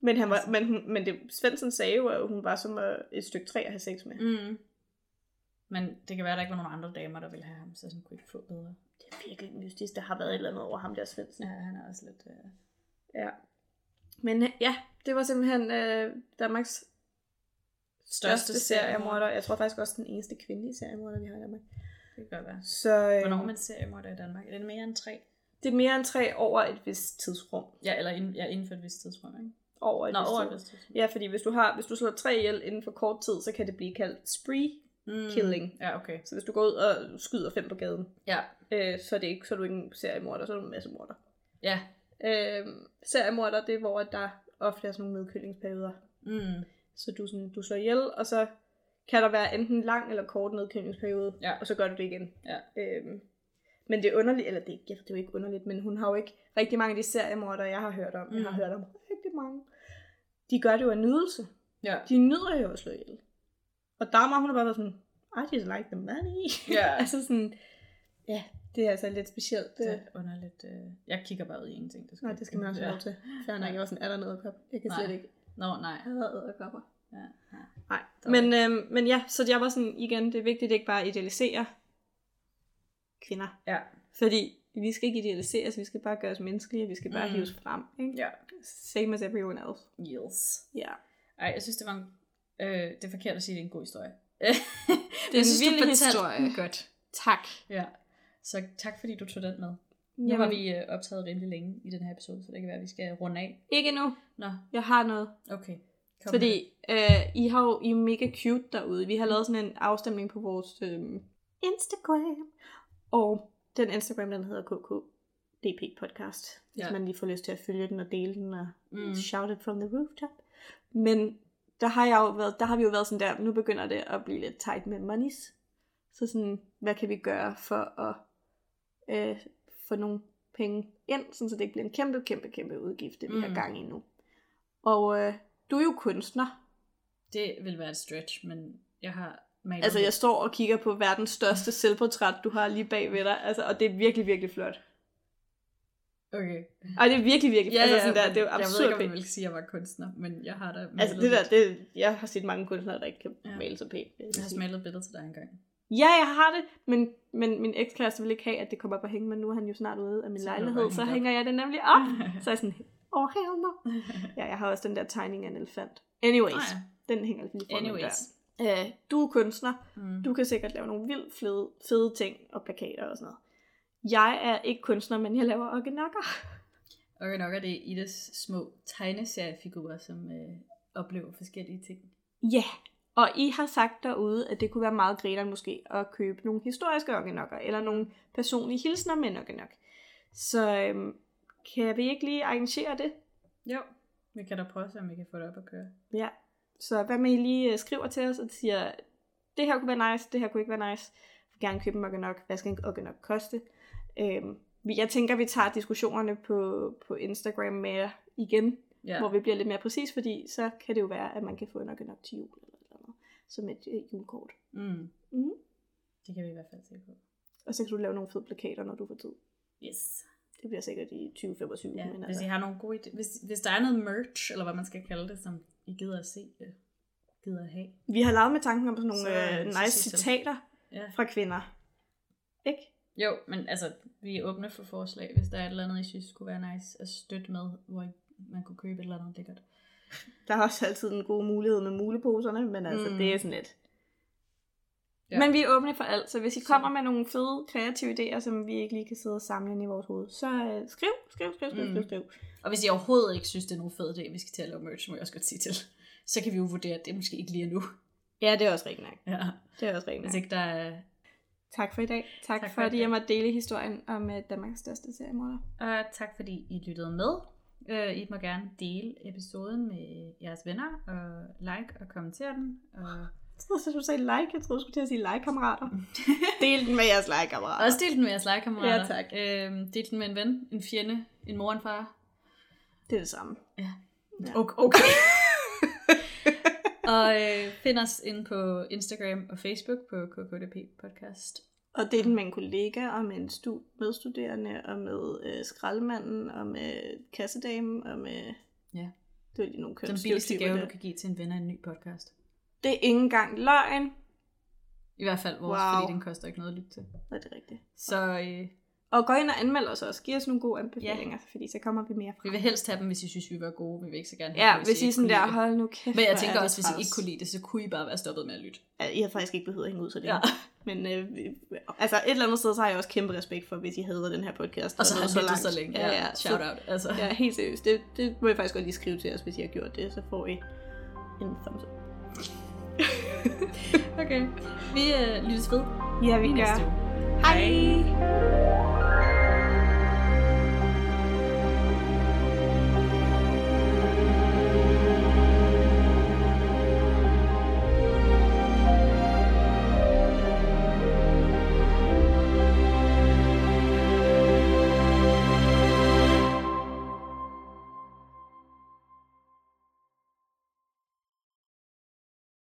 Men, han var, Altså. men, hun, men det, Svendsen sagde jo, at hun var som et stykke træ at have sex med. Mm. Men det kan være, at der ikke var nogen andre damer, der ville have ham, så sådan kunne ikke få bedre. Det er virkelig mystisk. Der har været et eller andet over ham der, Svendsen. Ja, han er også lidt... Øh... Ja. Men øh, ja, det var simpelthen øh, Danmarks største seriemorder. Jeg tror faktisk også den eneste kvindelige seriemorder, vi har i Danmark. Det kan godt være. Så øh, Hvornår man seriemorder i Danmark? Er det mere end tre? det er mere end tre over et vist tidsrum. Ja, eller inden, ja, inden for et vist tidsrum, ikke? Over et Nå, over et vist. Ja, fordi hvis du, har, hvis du slår tre ihjel inden for kort tid, så kan det blive kaldt spree Mm. killing. Ja, okay. Så hvis du går ud og skyder fem på gaden, Ja, øh, så, er det ikke, så er du ikke en seriemorder, så er du en masse morder. ja. Øh, seriemorder, det er hvor der ofte er sådan nogle nedkølingsperioder. Mm. Så du, sådan, du slår ihjel, og så kan der være enten lang eller kort nedkølingsperiode, Ja. og så gør du det igen. Ja. Øhm, men det er underligt, eller det, det er jo ikke underligt, men hun har jo ikke rigtig mange af de seriemordere, jeg har hørt om. Mm. Jeg har Mm. hørt om rigtig mange. De gør det jo af nydelse. Ja. De nyder jo at slå ihjel. Og Dagmar, hun har bare været sådan, I just like the money. Ja. altså sådan, ja, det er altså lidt specielt. Det er underligt. Øh... Jeg kigger bare ud i ingenting. Det nej, det skal man også have lov til. Fair nok, jeg var sådan, er der noget æderkop? Jeg kan Nej. slet ikke. Nå, nej. Jeg hader æderkopper. Ja, ja. Nej, men, øhm, men ja, så jeg var sådan, igen, det er vigtigt at ikke bare idealisere kvinder. Ja. Fordi vi skal ikke idealiseres, vi skal bare gøre os menneskelige, vi skal bare Mm. hives frem. Ikke? Ja. Same as everyone else. Yes. Ja. Ej, jeg synes, det var en... Øh, det er forkert at sige, det er en god historie. Det er en synes, vild historie. godt. Tak. Ja. Så tak, fordi du tog den med. Nu Jamen, har vi øh, optaget rimelig længe i den her episode, så det kan være, at vi skal runde af. Ikke nu. Nå, Jeg har noget. okay. Kom Fordi øh, I har jo I er mega cute derude. Vi har lavet sådan en afstemning på vores øh, Instagram. Og den Instagram, den hedder KKDP Podcast. Hvis Ja. man lige får lyst til at følge den og dele den og Mm. shout it from the rooftop. Men der har, jeg jo været, der har vi jo været sådan der, nu begynder det at blive lidt tight med monies. Så sådan, hvad kan vi gøre for at øh, få nogle penge ind, sådan så det ikke bliver en kæmpe, kæmpe, kæmpe udgift, det vi mm. har gang i nu. Og øh, du er jo kunstner. Det vil være et stretch, men jeg har malet Altså, jeg står og kigger på verdens største selvportræt, du har lige bag ved dig. Altså, og det er virkelig, virkelig flot. Okay. Og det er virkelig, virkelig Ja, altså, ja, sådan der, men det er jo Jeg ved absurd ikke, om jeg vil sige, at jeg var kunstner, men jeg har da Altså, det der, det, jeg har set mange kunstnere, der ikke kan Ja. ja. male så pænt. jeg Jeg har sige. malet et billede til dig engang. Ja, jeg har det, men, men min ekskæreste vil ikke have, at det kommer op og hænge, men nu er han jo snart ude af min Så lejlighed, så hænge det op. hænger jeg det nemlig op. så er jeg sådan, åh, oh, hell no. Ja, jeg har også den der tegning af en elefant. Anyways, Ah, ja. den hænger lige foran Anyways. der. Uh, du er kunstner, Mm. du kan sikkert lave nogle vildt fede, fede ting og plakater og sådan noget. Jeg er ikke kunstner, men jeg laver organokker. Okay, nok er det Idas små tegneseriefigurer, som øh, oplever forskellige ting. Ja, og I har sagt derude, at det kunne være meget grineren måske at købe nogle historiske organokker, eller nogle personlige hilsner med en organok. Så øhm, kan vi ikke lige arrangere det? Jo, vi kan da prøve om vi kan få det op at køre. Ja. Så hvad med I lige øh, skriver til os og siger, det her kunne være nice, det her kunne ikke være nice. Jeg vil gerne købe en organok. Hvad skal en organok koste? Øhm, vi- jeg tænker, vi tager diskussionerne på, på Instagram med igen. Ja. hvor vi bliver lidt mere præcis, fordi så kan det jo være, at man kan få nok nok til jul eller et eller andet, som et øh, julekort. Mm. Mm. Det kan vi i hvert fald se på. Og så kan du lave nogle fede plakater, når du får tid. Yes. Det bliver sikkert i 2025. Ja, men hvis altså, I har nogle gode idéer. Hvis, hvis der er noget merch, eller hvad man skal kalde det, som I gider at se, øh, gider at have. Vi har lavet med tanken om sådan nogle Så, øh, så nice til. citater Ja. fra kvinder. Ikke? Jo, men altså, vi er åbne for forslag, hvis der er et eller andet, I synes skulle være nice at støtte med, hvor man kunne købe et eller andet lækkert. Der er også altid en god mulighed med muleposerne, men altså, mm. det er sådan lidt. Ja. Men vi er åbne for alt, så hvis I kommer med nogle fede, kreative idéer, som vi ikke lige kan sidde og samle ind i vores hoved, så øh, skriv, skriv, skriv, skriv, Mm. skriv, skriv. Og hvis I overhovedet ikke synes, det er nogen fed idé, vi skal til at lave merch, må jeg også godt sige til, så kan vi jo vurdere, at det måske ikke lige er nu. Ja, det er også rigtigt nok. Ja. Det er også rigtigt Hvis nok. ikke der er... Tak for i dag. Tak, Tak for for, i at I dag. har måttet dele historien om øh, Danmarks største seriemorder. Og tak fordi I lyttede med. Øh, I må gerne dele episoden med jeres venner, og like og kommentere den. Og Jeg troede, du sagde like. Jeg troede, du skulle til at sige like-kammerater. Del den med jeres like-kammerater. også del den med jeres legekammerater. Ja, tak. Øh, del den med en ven, en fjende, en mor og en far. Det er det samme. Ja. Ja. Okay. okay. og øh, find os inde på Instagram og Facebook på KKDP Podcast. Og det er den med en kollega, og med en stu- medstuderende, og med øh, skraldemanden, og med kassedamen, og med... Ja. Det var lige nogle Den billigste gave, der. du kan give til en ven af en ny podcast. Det er ikke engang løgn. I hvert fald vores, Wow. fordi den koster ikke noget at lytte til. Er det rigtigt? Så øh, Og gå ind og anmeld os også. Giv os nogle gode anbefalinger, ja. fordi så kommer vi mere vi frem. vil helst have dem, hvis I synes, vi var gode. Vi vil ikke så gerne have Ja, dem, hvis I ikke sådan der, det. hold nu kæft. Men jeg tænker er det også, hvis I ikke kunne lide det, så kunne I bare være stoppet med at lytte. Ja, I havde faktisk ikke behøvet at hænge ud så længe. Ja. Ja. Men øh, vi- altså et eller andet sted, så har jeg også kæmpe respekt for, hvis I hader den her podcast. Og så er har lyttet langt. så længe. Ja, ja. Shout så, out. Altså. Ja, helt seriøst. Det, det må I faktisk godt lige skrive til os, hvis I har gjort det. Så får I en thumbs up. Okay. Vi øh, lyttes ved Ja, vi gør. uge. Hej!